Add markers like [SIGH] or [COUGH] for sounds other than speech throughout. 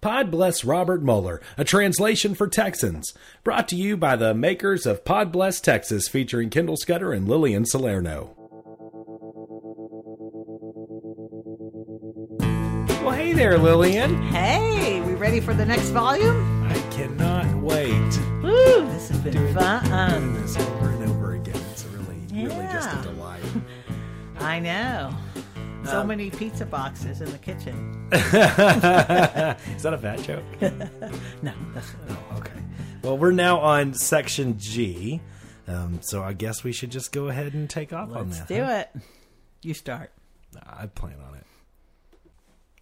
Pod Bless Robert Mueller, a translation for Texans. Brought to you by the makers of Pod Bless Texas, featuring Kendall Scudder and Lillian Salerno. Well, hey there, Lillian. Hey, we ready for the next volume? I cannot wait. Woo, this has been Doing, doing fun. this over and over again. It's really, really just a delight. [LAUGHS] I know. So Um, many pizza boxes in the kitchen. [LAUGHS] Is that a fat joke? [LAUGHS] No, that's Oh, okay. Well, we're now on section G, um, so I guess we should just go ahead and take off on that. let's do huh? it. You start. I plan on it.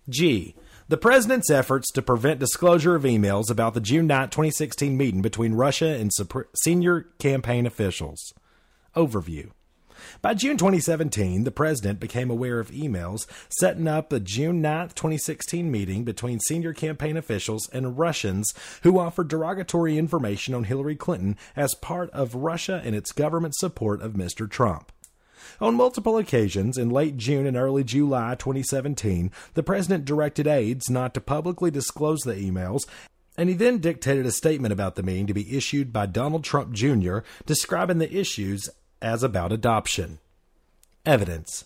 G. The president's efforts to prevent disclosure of emails about the June 9, 2016 meeting between Russia and senior campaign officials. Overview. By June 2017, the president became aware of emails setting up a June 9, 2016 meeting between senior campaign officials and Russians who offered derogatory information on Hillary Clinton as part of Russia and its government support of Mr. Trump. On multiple occasions in late June and early July 2017, the president directed aides not to publicly disclose the emails, and he then dictated a statement about the meeting to be issued by Donald Trump Jr., describing the issues as about adoption. Evidence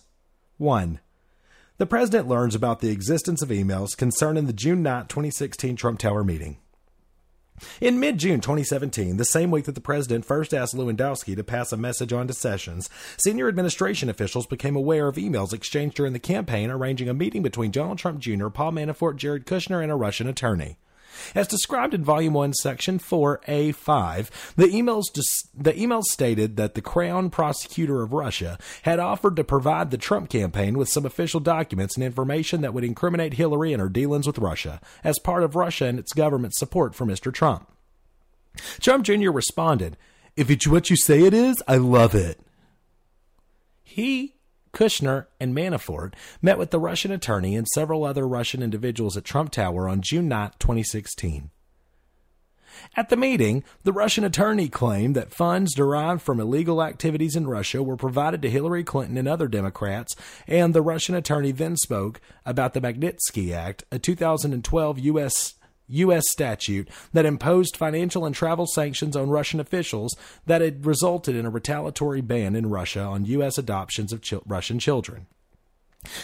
1. The president learns about the existence of emails concerning the June 9, 2016 Trump Tower meeting. In mid June 2017, the same week that the president first asked Lewandowski to pass a message on to Sessions, senior administration officials became aware of emails exchanged during the campaign arranging a meeting between Donald Trump Jr., Paul Manafort, Jared Kushner, and a Russian attorney. As described in Volume 1, Section 4A5, the emails, dis- the emails stated that the Crown Prosecutor of Russia had offered to provide the Trump campaign with some official documents and information that would incriminate Hillary and her dealings with Russia as part of Russia and its government's support for Mr. Trump. Trump Jr. responded, If it's what you say it is, I love it. He, Kushner, and Manafort met with the Russian attorney and several other Russian individuals at Trump Tower on June 9, 2016. At the meeting, the Russian attorney claimed that funds derived from illegal activities in Russia were provided to Hillary Clinton and other Democrats, and the Russian attorney then spoke about the Magnitsky Act, a 2012 U.S. U.S. statute that imposed financial and travel sanctions on Russian officials that had resulted in a retaliatory ban in Russia on U.S. adoptions of Russian children.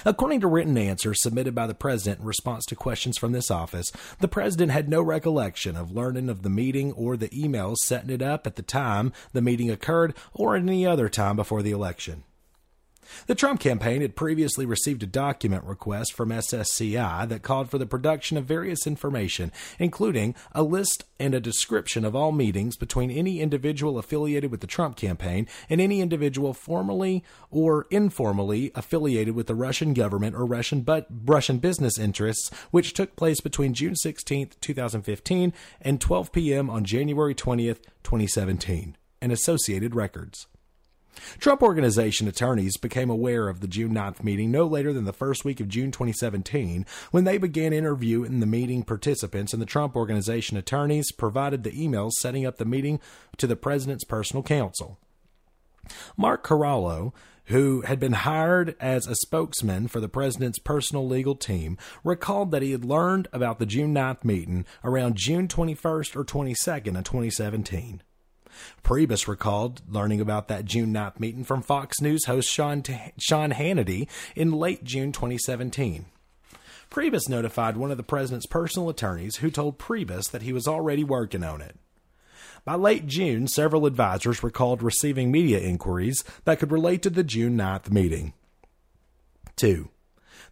According to written answers submitted by the president in response to questions from this office, the president had no recollection of learning of the meeting or the emails setting it up at the time the meeting occurred or any other time before the election. The Trump campaign had previously received a document request from SSCI that called for the production of various information, including a list and a description of all meetings between any individual affiliated with the Trump campaign and any individual formally or informally affiliated with the Russian government or Russian but Russian business interests, which took place between June 16, 2015 and 12 p.m. on January 20th, 2017, and associated records. Trump Organization attorneys became aware of the June 9th meeting no later than the first week of June 2017 when they began interviewing the meeting participants, and the Trump Organization attorneys provided the emails setting up the meeting to the president's personal counsel. Mark Corallo, who had been hired as a spokesman for the president's personal legal team, recalled that he had learned about the June 9th meeting around June 21st or 22nd of 2017. Priebus recalled learning about that June 9th meeting from Fox News host Sean, Sean Hannity in late June 2017. Priebus notified one of the president's personal attorneys who told Priebus that he was already working on it. By late June, several advisors recalled receiving media inquiries that could relate to the June 9th meeting. 2.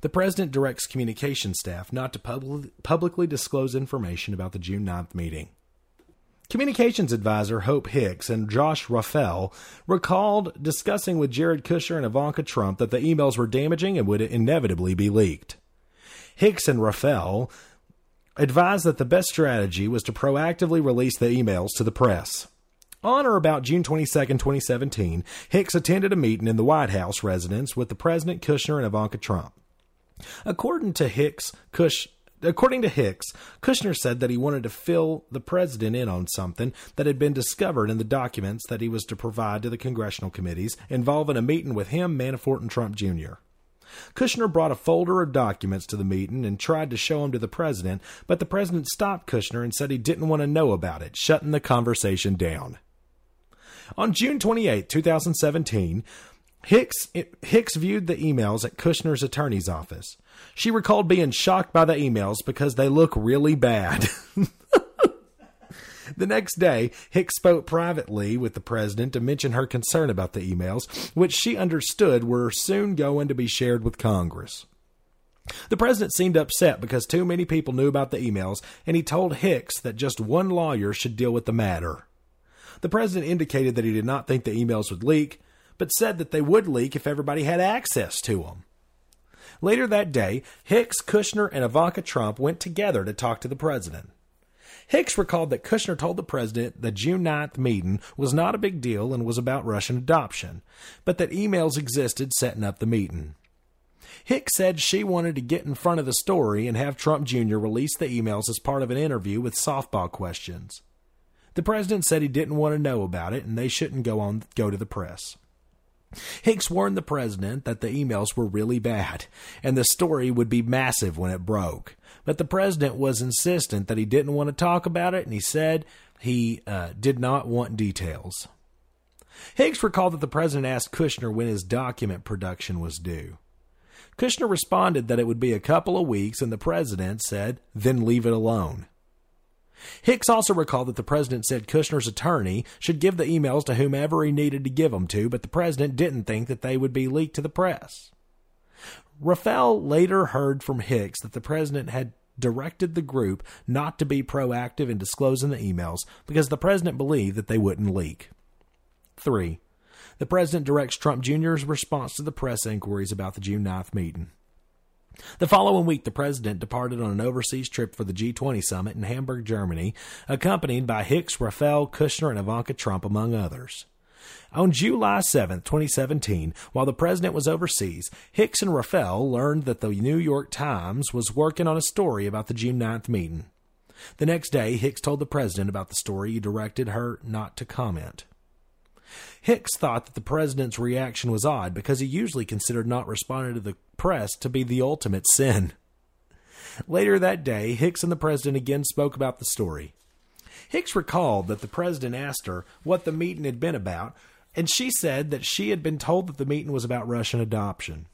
The president directs communication staff not to pub- publicly disclose information about the June 9th meeting. Communications advisor Hope Hicks and Josh Raffel recalled discussing with Jared Kushner and Ivanka Trump that the emails were damaging and would inevitably be leaked. Hicks and Raffel advised that the best strategy was to proactively release the emails to the press. On or about June 22, 2017, Hicks attended a meeting in the White House residence with the President Kushner and Ivanka Trump. According to Hicks, Kush According to Hicks, Kushner said that he wanted to fill the president in on something that had been discovered in the documents that he was to provide to the congressional committees involving a meeting with him, Manafort, and Trump Jr. Kushner brought a folder of documents to the meeting and tried to show them to the president, but the president stopped Kushner and said he didn't want to know about it, shutting the conversation down. On June 28, 2017, Hicks, Hicks viewed the emails at Kushner's attorney's office. She recalled being shocked by the emails because they look really bad. [LAUGHS] the next day, Hicks spoke privately with the president to mention her concern about the emails, which she understood were soon going to be shared with Congress. The president seemed upset because too many people knew about the emails, and he told Hicks that just one lawyer should deal with the matter. The president indicated that he did not think the emails would leak, but said that they would leak if everybody had access to them. Later that day, Hicks, Kushner, and Ivanka Trump went together to talk to the president. Hicks recalled that Kushner told the president the June 9th meeting was not a big deal and was about Russian adoption, but that emails existed setting up the meeting. Hicks said she wanted to get in front of the story and have Trump Jr. release the emails as part of an interview with softball questions. The president said he didn't want to know about it and they shouldn't go on go to the press. Hicks warned the president that the emails were really bad and the story would be massive when it broke. But the president was insistent that he didn't want to talk about it and he said he uh, did not want details. Hicks recalled that the president asked Kushner when his document production was due. Kushner responded that it would be a couple of weeks, and the president said, then leave it alone. Hicks also recalled that the president said Kushner's attorney should give the emails to whomever he needed to give them to, but the president didn't think that they would be leaked to the press. Raffel later heard from Hicks that the president had directed the group not to be proactive in disclosing the emails because the president believed that they wouldn't leak. 3. The president directs Trump Jr.'s response to the press inquiries about the June 9th meeting. The following week, the president departed on an overseas trip for the G20 summit in Hamburg, Germany, accompanied by Hicks, Raffel, Kushner, and Ivanka Trump, among others. On July 7, 2017, while the president was overseas, Hicks and Raffel learned that the New York Times was working on a story about the June 9th meeting. The next day, Hicks told the president about the story. He directed her not to comment. Hicks thought that the president's reaction was odd because he usually considered not responding to the press to be the ultimate sin. Later that day, Hicks and the president again spoke about the story. Hicks recalled that the president asked her what the meeting had been about, and she said that she had been told that the meeting was about Russian adoption.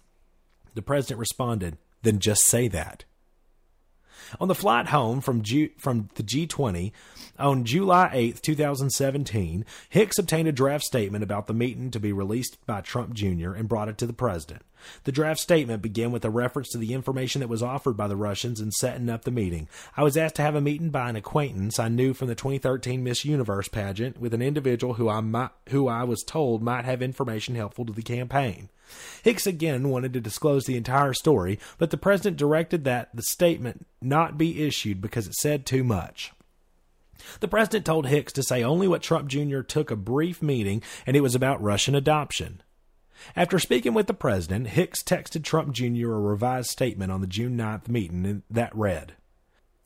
The president responded, Then just say that. On the flight home from, G- from the G20 on July 8, 2017, Hicks obtained a draft statement about the meeting to be released by Trump Jr. and brought it to the president. The draft statement began with a reference to the information that was offered by the Russians in setting up the meeting. I was asked to have a meeting by an acquaintance I knew from the 2013 Miss Universe pageant with an individual who I might, who I was told might have information helpful to the campaign. Hicks again wanted to disclose the entire story, but the president directed that the statement not be issued because it said too much. The president told Hicks to say only what Trump Jr. took a brief meeting and it was about Russian adoption. After speaking with the president, Hicks texted Trump Jr. a revised statement on the June 9th meeting that read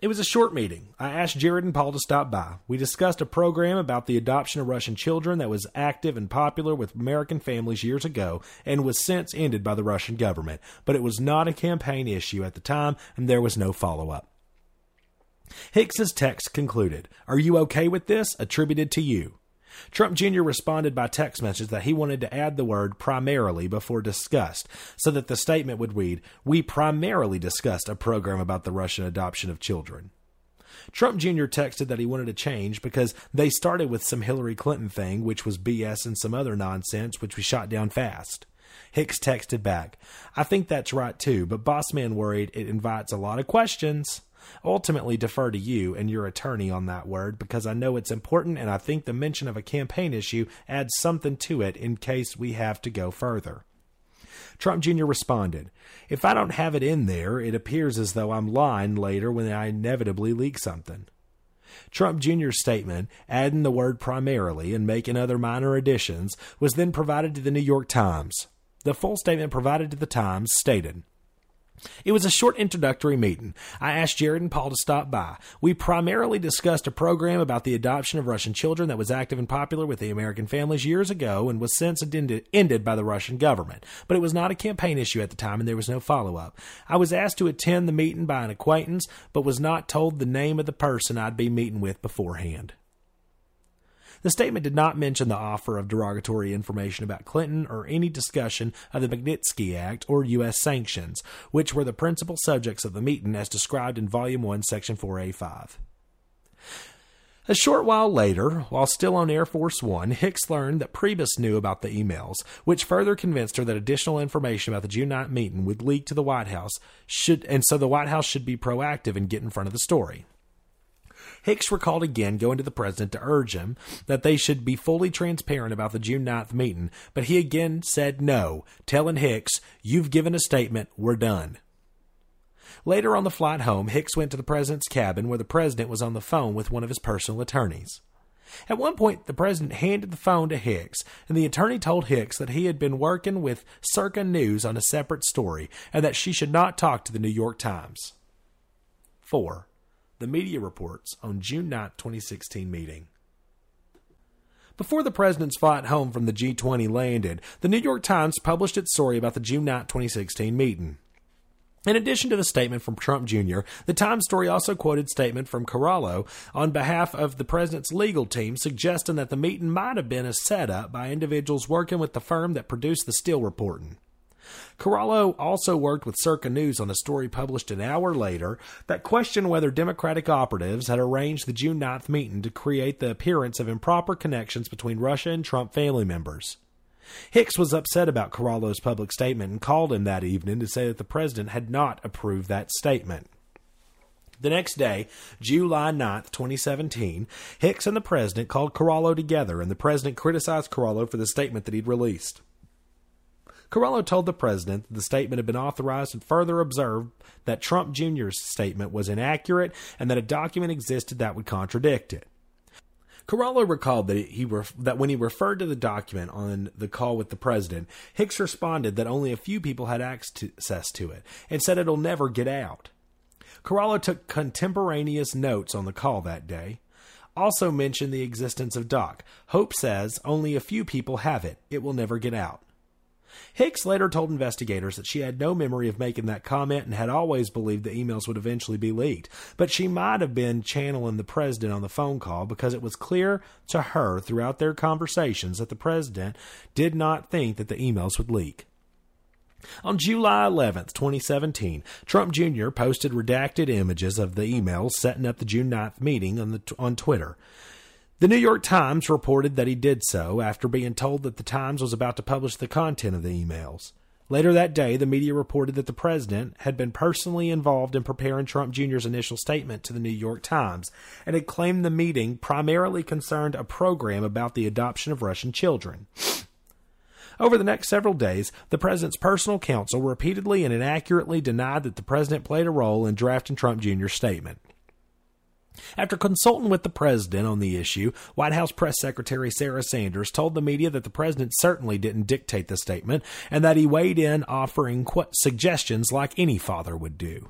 it was a short meeting. I asked Jared and Paul to stop by. We discussed a program about the adoption of Russian children that was active and popular with American families years ago and was since ended by the Russian government, but it was not a campaign issue at the time and there was no follow up. Hicks's text concluded, Are you okay with this? Attributed to you. Trump Jr. responded by text message that he wanted to add the word primarily before discussed so that the statement would read, We primarily discussed a program about the Russian adoption of children. Trump Jr. texted that he wanted a change because they started with some Hillary Clinton thing, which was BS and some other nonsense, which we shot down fast. Hicks texted back, I think that's right too, but Bossman worried it invites a lot of questions ultimately defer to you and your attorney on that word because I know it's important and I think the mention of a campaign issue adds something to it in case we have to go further. Trump Jr. responded, If I don't have it in there, it appears as though I'm lying later when I inevitably leak something. Trump Jr.'s statement, adding the word primarily and making other minor additions, was then provided to the New York Times. The full statement provided to the Times stated, It was a short introductory meeting. I asked Jared and Paul to stop by. We primarily discussed a program about the adoption of Russian children that was active and popular with the American families years ago and was since ended, by the Russian government. But it was not a campaign issue at the time and there was no follow up. I was asked to attend the meeting by an acquaintance, but was not told the name of the person I'd be meeting with beforehand. The statement did not mention the offer of derogatory information about Clinton or any discussion of the Magnitsky Act or U.S. sanctions, which were the principal subjects of the meeting as described in Volume 1, Section 4A5. A short while later, while still on Air Force One, Hicks learned that Priebus knew about the emails, which further convinced her that additional information about the June 9 meeting would leak to the White House, should, and so the White House should be proactive and get in front of the story. Hicks recalled again going to the president to urge him that they should be fully transparent about the June 9th meeting, but he again said no, telling Hicks, You've given a statement, we're done. Later on the flight home, Hicks went to the president's cabin where the president was on the phone with one of his personal attorneys. At one point, the president handed the phone to Hicks, and the attorney told Hicks that he had been working with Circa News on a separate story and that she should not talk to the New York Times. 4 the media reports on June 9, 2016 meeting. Before the president's flight home from the G20 landed, the New York Times published its story about the June 9, 2016 meeting. In addition to the statement from Trump Jr., the Times story also quoted statement from Corallo on behalf of the president's legal team suggesting that the meeting might have been a setup by individuals working with the firm that produced the Steele reporting. Corallo also worked with Circa News on a story published an hour later that questioned whether Democratic operatives had arranged the June 9th meeting to create the appearance of improper connections between Russia and Trump family members. Hicks was upset about Corallo's public statement and called him that evening to say that the president had not approved that statement. The next day, July 9th, 2017, Hicks and the president called Corallo together, and the president criticized Corallo for the statement that he'd released. Corallo told the president that the statement had been authorized and further observed that Trump Jr.'s statement was inaccurate and that a document existed that would contradict it. Corallo recalled that he ref- that when he referred to the document on the call with the president, Hicks responded that only a few people had access to it and said it'll never get out. Corallo took contemporaneous notes on the call that day. Also mentioned the existence of Doc. Hope says only a few people have it. It will never get out. Hicks later told investigators that she had no memory of making that comment and had always believed the emails would eventually be leaked, but she might have been channeling the president on the phone call because it was clear to her throughout their conversations that the president did not think that the emails would leak. On July 11, 2017, Trump Jr. posted redacted images of the emails setting up the June 9th meeting on, the, on Twitter. The New York Times reported that he did so after being told that the Times was about to publish the content of the emails. Later that day, the media reported that the president had been personally involved in preparing Trump Jr.'s initial statement to the New York Times and had claimed the meeting primarily concerned a program about the adoption of Russian children. Over the next several days, the president's personal counsel repeatedly and inaccurately denied that the president played a role in drafting Trump Jr.'s statement. After consulting with the president on the issue, White House Press Secretary Sarah Sanders told the media that the president certainly didn't dictate the statement and that he weighed in offering qu- suggestions like any father would do.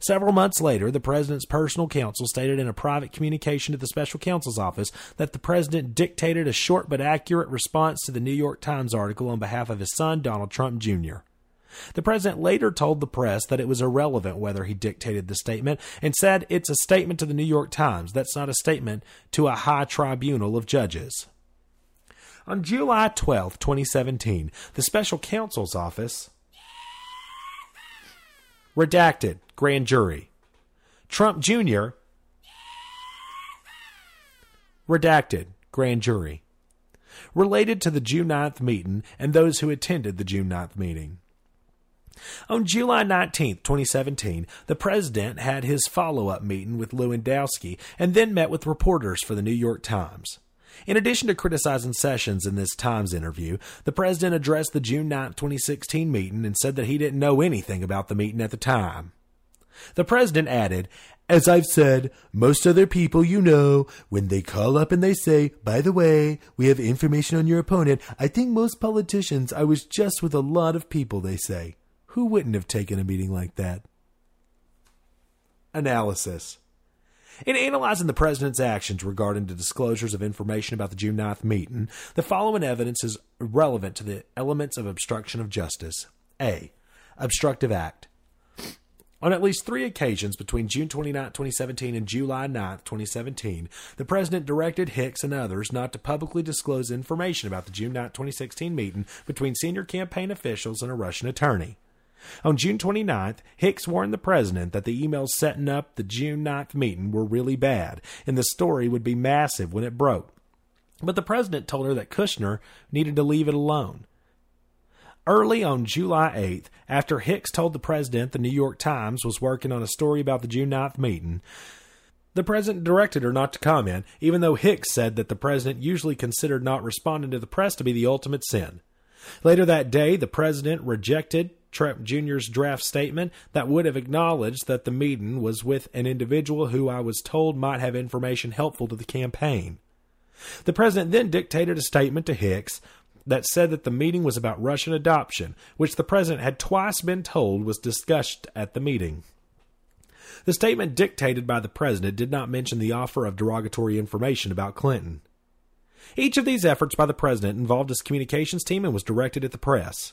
Several months later, the president's personal counsel stated in a private communication to the special counsel's office that the president dictated a short but accurate response to the New York Times article on behalf of his son, Donald Trump Jr. The president later told the press that it was irrelevant whether he dictated the statement and said it's a statement to the New York Times. That's not a statement to a high tribunal of judges. On July 12, 2017, the special counsel's office redacted grand jury. Trump Jr. redacted grand jury related to the June 9th meeting and those who attended the June 9th meeting. On July 19, 2017, the president had his follow up meeting with Lewandowski and then met with reporters for the New York Times. In addition to criticizing Sessions in this Times interview, the president addressed the June 9, 2016 meeting and said that he didn't know anything about the meeting at the time. The president added, as I've said, most other people you know, when they call up and they say, by the way, we have information on your opponent, I think most politicians, I was just with a lot of people, they say. Who wouldn't have taken a meeting like that? Analysis. In analyzing the president's actions regarding the disclosures of information about the June 9th meeting, the following evidence is relevant to the elements of obstruction of justice. A. Obstructive act. On at least three occasions between June 29, 2017 and July 9, 2017, the president directed Hicks and others not to publicly disclose information about the June 9, 2016 meeting between senior campaign officials and a Russian attorney. On June 29th, Hicks warned the president that the emails setting up the June 9th meeting were really bad and the story would be massive when it broke. But the president told her that Kushner needed to leave it alone. Early on July 8th, after Hicks told the president the New York Times was working on a story about the June 9th meeting, the president directed her not to comment, even though Hicks said that the president usually considered not responding to the press to be the ultimate sin. Later that day, the president rejected Trump Jr.'s draft statement that would have acknowledged that the meeting was with an individual who I was told might have information helpful to the campaign. The president then dictated a statement to Hicks that said that the meeting was about Russian adoption, which the president had twice been told was discussed at the meeting. The statement dictated by the president did not mention the offer of derogatory information about Clinton. Each of these efforts by the president involved his communications team and was directed at the press.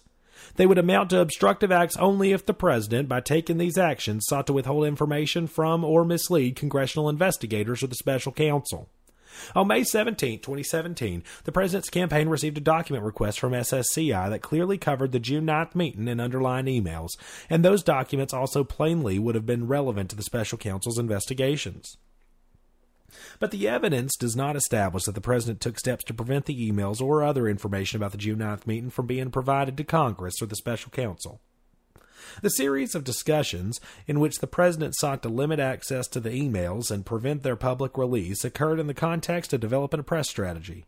They would amount to obstructive acts only if the president, by taking these actions, sought to withhold information from or mislead congressional investigators or the special counsel. On May 17, 2017, the president's campaign received a document request from SSCI that clearly covered the June 9th meeting and underlying emails, and those documents also plainly would have been relevant to the special counsel's investigations. But the evidence does not establish that the president took steps to prevent the emails or other information about the June 9th meeting from being provided to Congress or the special counsel. The series of discussions in which the president sought to limit access to the emails and prevent their public release occurred in the context of developing a press strategy.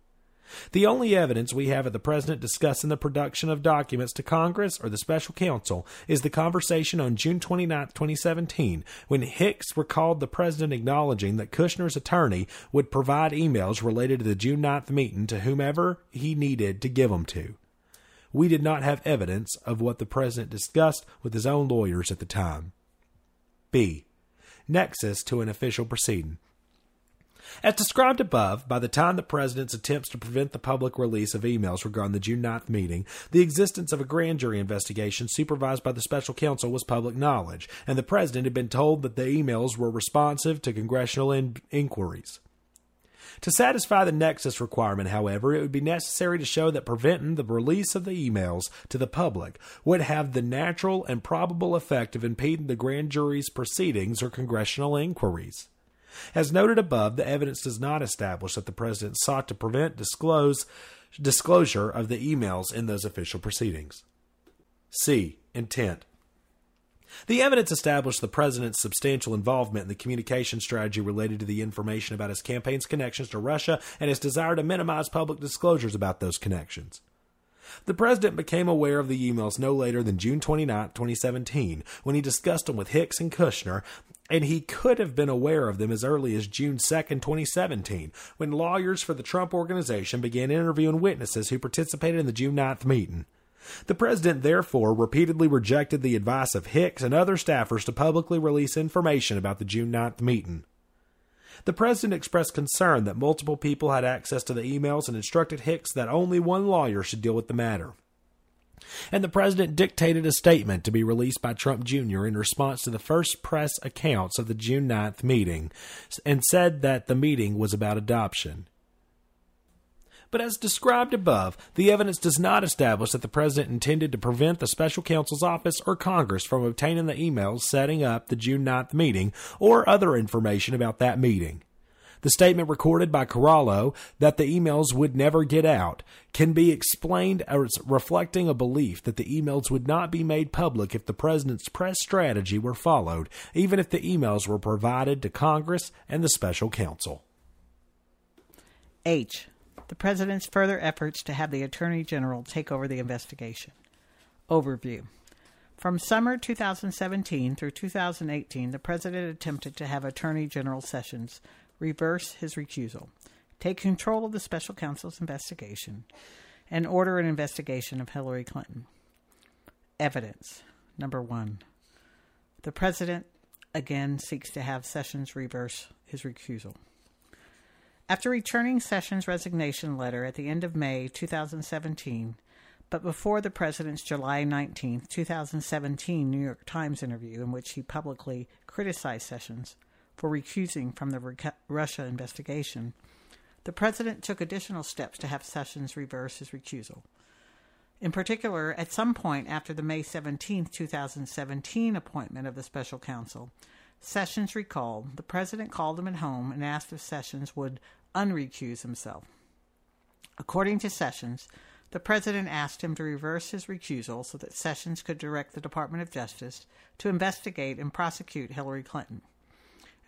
The only evidence we have of the president discussing the production of documents to Congress or the special counsel is the conversation on June 29, 2017, when Hicks recalled the president acknowledging that Kushner's attorney would provide emails related to the June 9th meeting to whomever he needed to give them to we did not have evidence of what the president discussed with his own lawyers at the time. B. Nexus to an official proceeding. As described above, by the time the president's attempts to prevent the public release of emails regarding the June 9th meeting, the existence of a grand jury investigation supervised by the special counsel was public knowledge, and the president had been told that the emails were responsive to congressional in- inquiries. To satisfy the nexus requirement, however, it would be necessary to show that preventing the release of the emails to the public would have the natural and probable effect of impeding the grand jury's proceedings or congressional inquiries. As noted above, the evidence does not establish that the president sought to prevent disclose, disclosure of the emails in those official proceedings. C. Intent. The evidence established the president's substantial involvement in the communication strategy related to the information about his campaign's connections to Russia and his desire to minimize public disclosures about those connections. The president became aware of the emails no later than June 29, 2017, when he discussed them with Hicks and Kushner, and he could have been aware of them as early as June 2, 2017, when lawyers for the Trump Organization began interviewing witnesses who participated in the June 9th meeting. The president therefore repeatedly rejected the advice of Hicks and other staffers to publicly release information about the June 9th meeting. The president expressed concern that multiple people had access to the emails and instructed Hicks that only one lawyer should deal with the matter. And the president dictated a statement to be released by Trump Jr. in response to the first press accounts of the June 9th meeting and said that the meeting was about adoption. But as described above, the evidence does not establish that the president intended to prevent the special counsel's office or Congress from obtaining the emails setting up the June 9th meeting or other information about that meeting. The statement recorded by Corallo that the emails would never get out can be explained as reflecting a belief that the emails would not be made public if the president's press strategy were followed, even if the emails were provided to Congress and the special counsel. H the President's further efforts to have the Attorney General take over the investigation. Overview From summer 2017 through 2018, the President attempted to have Attorney General Sessions reverse his recusal, take control of the special counsel's investigation, and order an investigation of Hillary Clinton. Evidence Number one, the president again seeks to have Sessions reverse his recusal. After returning Sessions' resignation letter at the end of May 2017, but before the president's July 19, 2017 New York Times interview in which he publicly criticized Sessions for recusing from the Russia investigation, the president took additional steps to have Sessions reverse his recusal. In particular, at some point after the May 17, 2017 appointment of the special counsel, Sessions recalled the president called him at home and asked if Sessions would unrecuse himself. According to Sessions, the president asked him to reverse his recusal so that Sessions could direct the Department of Justice to investigate and prosecute Hillary Clinton.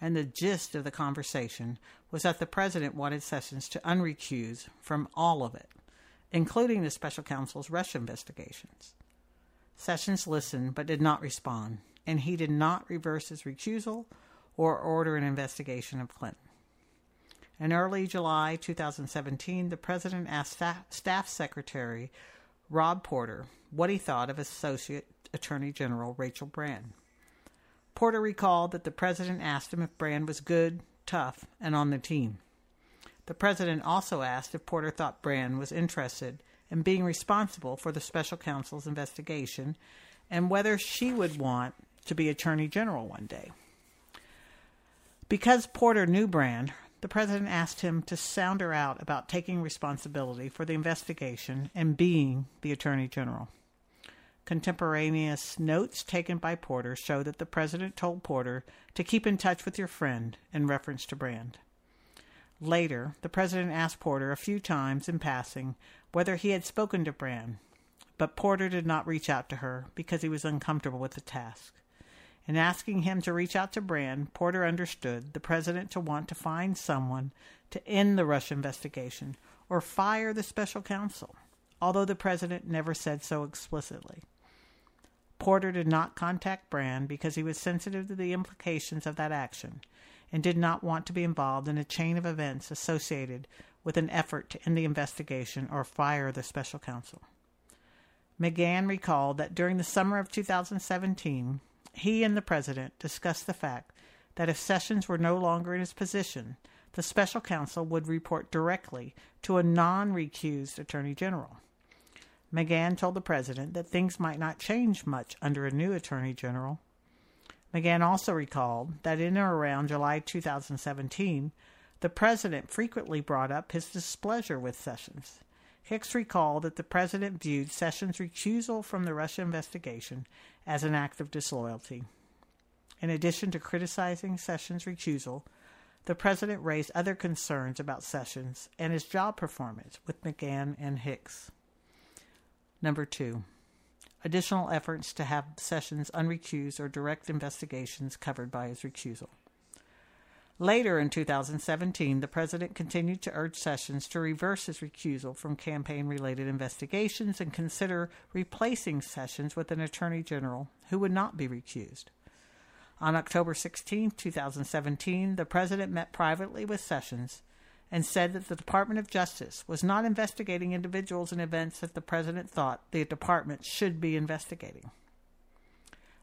And the gist of the conversation was that the president wanted Sessions to unrecuse from all of it, including the special counsel's Russia investigations. Sessions listened but did not respond and he did not reverse his recusal or order an investigation of Clinton. In early July 2017, the president asked Staff Secretary Rob Porter what he thought of Associate Attorney General Rachel Brand. Porter recalled that the president asked him if Brand was good, tough, and on the team. The president also asked if Porter thought Brand was interested in being responsible for the special counsel's investigation and whether she would want to be Attorney General one day. Because Porter knew Brand, the president asked him to sound her out about taking responsibility for the investigation and being the Attorney General. Contemporaneous notes taken by Porter show that the president told Porter to keep in touch with your friend in reference to Brand. Later, the president asked Porter a few times in passing whether he had spoken to Brand, but Porter did not reach out to her because he was uncomfortable with the task. In asking him to reach out to Brand, Porter understood the president to want to find someone to end the Russia investigation or fire the special counsel, although the president never said so explicitly. Porter did not contact Brand because he was sensitive to the implications of that action and did not want to be involved in a chain of events associated with an effort to end the investigation or fire the special counsel. McGahn recalled that during the summer of 2017, he and the president discussed the fact that if Sessions were no longer in his position, the special counsel would report directly to a non recused attorney general. McGahn told the president that things might not change much under a new attorney general. McGahn also recalled that in or around July 2017, the president frequently brought up his displeasure with Sessions. Hicks recalled that the president viewed Sessions' recusal from the Russia investigation as an act of disloyalty. In addition to criticizing Sessions' recusal, the president raised other concerns about Sessions and his job performance with McGahn and Hicks. Number two, additional efforts to have Sessions unrecused or direct investigations covered by his recusal. Later in 2017, the president continued to urge Sessions to reverse his recusal from campaign related investigations and consider replacing Sessions with an attorney general who would not be recused. On October 16, 2017, the president met privately with Sessions and said that the Department of Justice was not investigating individuals and events that the president thought the department should be investigating.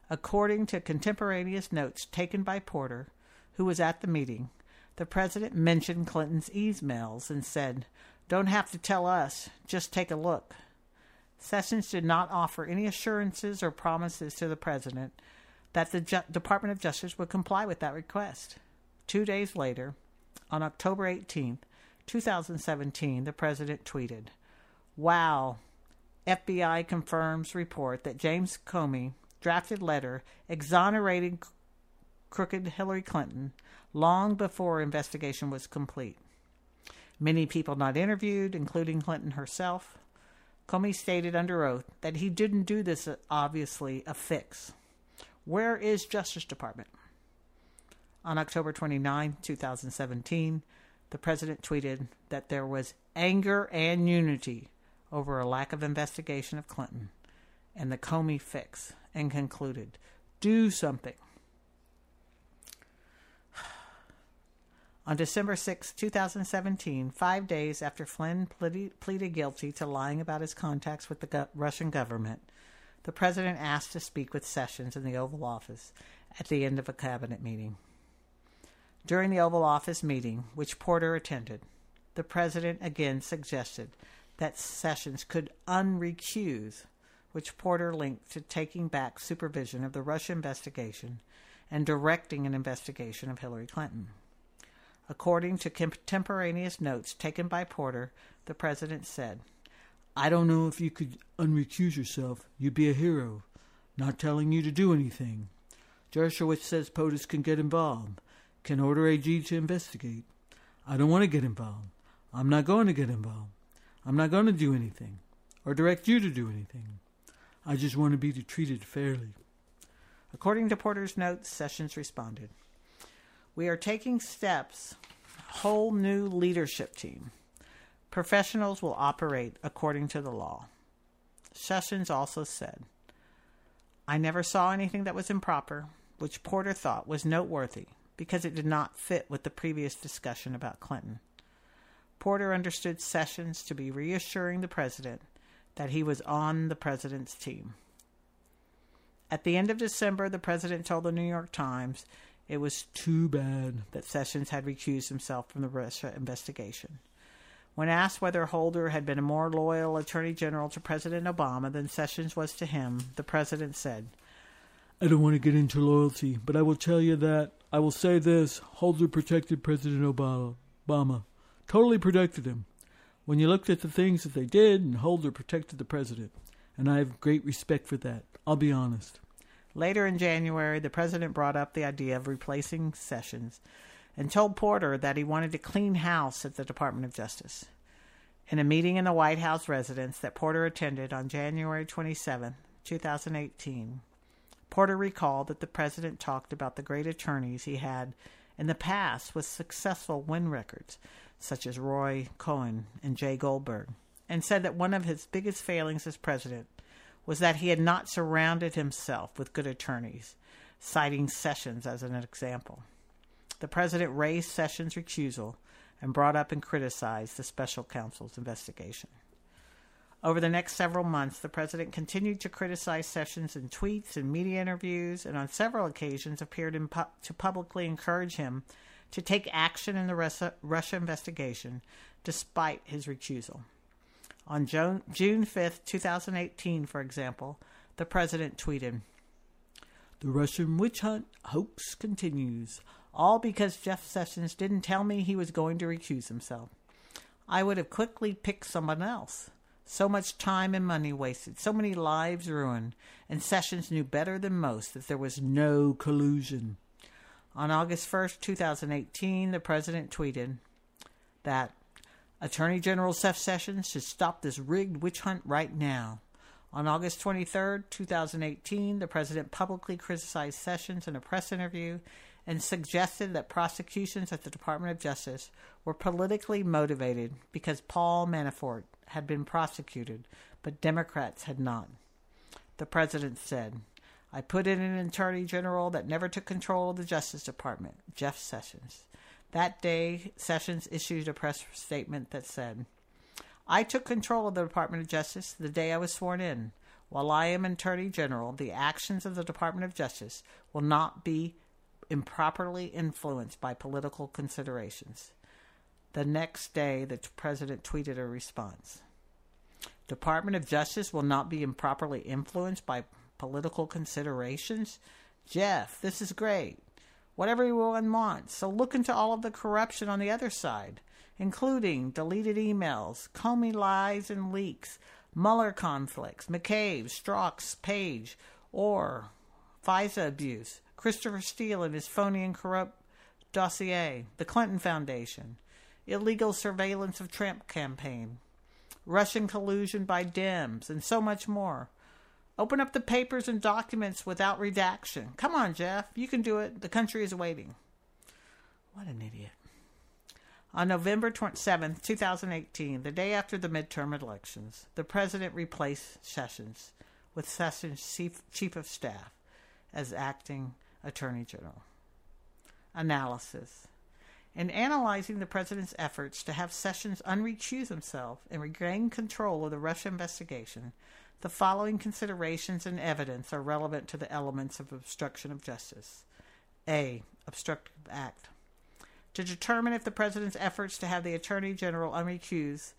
According to contemporaneous notes taken by Porter, who was at the meeting, the president mentioned Clinton's emails and said, Don't have to tell us, just take a look. Sessions did not offer any assurances or promises to the president that the Ju- Department of Justice would comply with that request. Two days later, on October 18, 2017, the president tweeted, Wow, FBI confirms report that James Comey drafted letter exonerating crooked Hillary Clinton long before investigation was complete. Many people not interviewed, including Clinton herself, Comey stated under oath that he didn't do this obviously a fix. Where is Justice Department? On October 29, 2017, the president tweeted that there was anger and unity over a lack of investigation of Clinton and the Comey fix and concluded, do something. On December 6, 2017, five days after Flynn pleaded guilty to lying about his contacts with the Russian government, the president asked to speak with Sessions in the Oval Office at the end of a cabinet meeting. During the Oval Office meeting, which Porter attended, the president again suggested that Sessions could unrecuse, which Porter linked to taking back supervision of the Russia investigation and directing an investigation of Hillary Clinton. According to contemporaneous notes taken by Porter, the president said, I don't know if you could unrecuse yourself. You'd be a hero. Not telling you to do anything. Dershowitz says POTUS can get involved, can order AG to investigate. I don't want to get involved. I'm not going to get involved. I'm not going to do anything or direct you to do anything. I just want to be treated fairly. According to Porter's notes, Sessions responded, We are taking steps, whole new leadership team. Professionals will operate according to the law. Sessions also said, I never saw anything that was improper, which Porter thought was noteworthy because it did not fit with the previous discussion about Clinton. Porter understood Sessions to be reassuring the president that he was on the president's team. At the end of December, the president told the New York Times it was too bad that Sessions had recused himself from the Russia investigation. When asked whether Holder had been a more loyal attorney general to President Obama than Sessions was to him, the president said, I don't want to get into loyalty, but I will tell you that I will say this Holder protected President Obama, totally protected him. When you looked at the things that they did, and Holder protected the president, and I have great respect for that. I'll be honest. Later in January, the president brought up the idea of replacing Sessions and told Porter that he wanted to clean house at the Department of Justice. In a meeting in the White House residence that Porter attended on January 27, 2018, Porter recalled that the president talked about the great attorneys he had in the past with successful win records, such as Roy Cohn and Jay Goldberg, and said that one of his biggest failings as president was that he had not surrounded himself with good attorneys, citing Sessions as an example. The president raised Sessions' recusal and brought up and criticized the special counsel's investigation. Over the next several months, the president continued to criticize Sessions in tweets and media interviews, and on several occasions appeared pu- to publicly encourage him to take action in the Russia, Russia investigation despite his recusal. On June, June 5th, 2018, for example, the president tweeted The Russian witch hunt hoax continues, all because Jeff Sessions didn't tell me he was going to recuse himself. I would have quickly picked someone else. So much time and money wasted, so many lives ruined, and Sessions knew better than most that there was no collusion. On August 1st, 2018, the president tweeted that Attorney General Seth Sessions should stop this rigged witch hunt right now. On August 23, 2018, the president publicly criticized Sessions in a press interview and suggested that prosecutions at the Department of Justice were politically motivated because Paul Manafort had been prosecuted, but Democrats had not. The president said, I put in an attorney general that never took control of the Justice Department, Jeff Sessions. That day, Sessions issued a press statement that said, I took control of the Department of Justice the day I was sworn in. While I am Attorney General, the actions of the Department of Justice will not be improperly influenced by political considerations. The next day, the president tweeted a response. Department of Justice will not be improperly influenced by political considerations? Jeff, this is great what everyone wants. So look into all of the corruption on the other side, including deleted emails, Comey lies and leaks, Mueller conflicts, McCabe, Strzok's, Page, or FISA abuse, Christopher Steele and his phony and corrupt dossier, the Clinton Foundation, illegal surveillance of Trump campaign, Russian collusion by Dems, and so much more. Open up the papers and documents without redaction. Come on, Jeff. You can do it. The country is waiting. What an idiot. On November 27, 2018, the day after the midterm elections, the president replaced Sessions with Sessions' chief, chief of staff as acting attorney general. Analysis. In analyzing the president's efforts to have Sessions unrecuse himself and regain control of the Russia investigation, The following considerations and evidence are relevant to the elements of obstruction of justice. A. Obstructive act. To determine if the President's efforts to have the Attorney General unrecused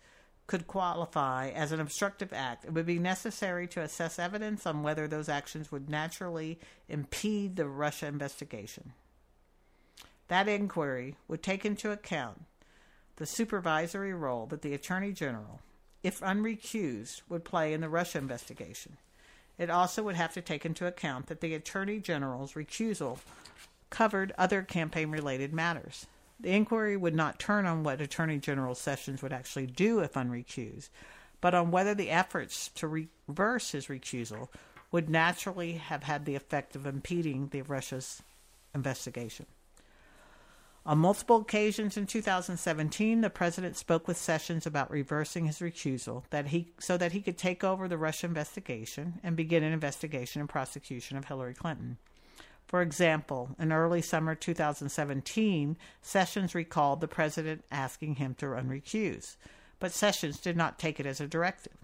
could qualify as an obstructive act, it would be necessary to assess evidence on whether those actions would naturally impede the Russia investigation. That inquiry would take into account the supervisory role that the Attorney General, if unrecused, would play in the Russia investigation. It also would have to take into account that the Attorney General's recusal covered other campaign related matters. The inquiry would not turn on what Attorney General Sessions would actually do if unrecused, but on whether the efforts to reverse his recusal would naturally have had the effect of impeding the Russia's investigation. On multiple occasions in 2017, the president spoke with Sessions about reversing his recusal that he, so that he could take over the Russia investigation and begin an investigation and prosecution of Hillary Clinton. For example, in early summer 2017, Sessions recalled the president asking him to unrecuse, but Sessions did not take it as a directive.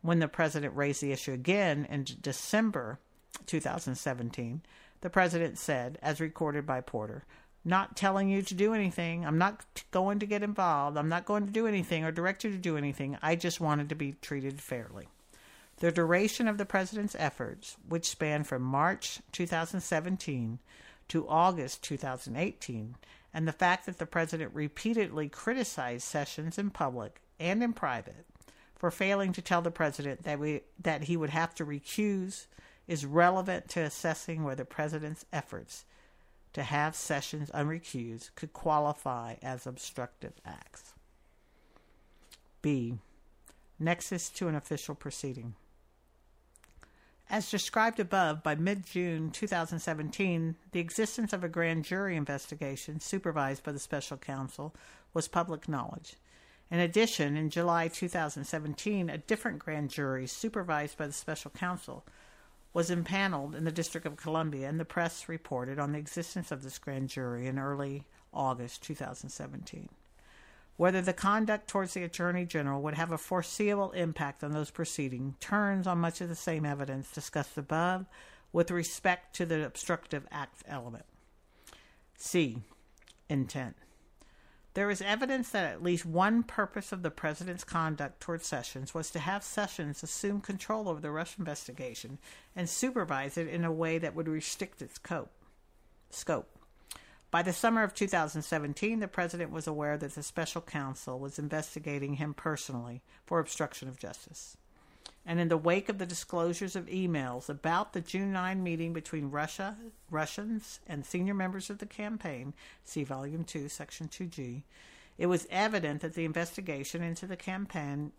When the president raised the issue again in December 2017, the president said, as recorded by Porter, not telling you to do anything. I'm not going to get involved. I'm not going to do anything or direct you to do anything. I just wanted to be treated fairly. The duration of the president's efforts, which spanned from March 2017 to August 2018, and the fact that the president repeatedly criticized Sessions in public and in private for failing to tell the president that we that he would have to recuse is relevant to assessing whether the president's efforts to have sessions unrecused could qualify as obstructive acts. B. Nexus to an official proceeding. As described above, by mid June 2017, the existence of a grand jury investigation supervised by the special counsel was public knowledge. In addition, in July 2017, a different grand jury supervised by the special counsel was impaneled in the District of Columbia, and the press reported on the existence of this grand jury in early August 2017. Whether the conduct towards the Attorney General would have a foreseeable impact on those proceedings turns on much of the same evidence discussed above with respect to the obstructive act element. C. Intent. There is evidence that at least one purpose of the president's conduct toward Sessions was to have Sessions assume control over the Russia investigation and supervise it in a way that would restrict its scope. By the summer of 2017, the president was aware that the special counsel was investigating him personally for obstruction of justice. And in the wake of the disclosures of emails about the June 9 meeting between Russia, Russians and senior members of the campaign, see Volume 2, Section 2G, it was evident that the investigation into the campaign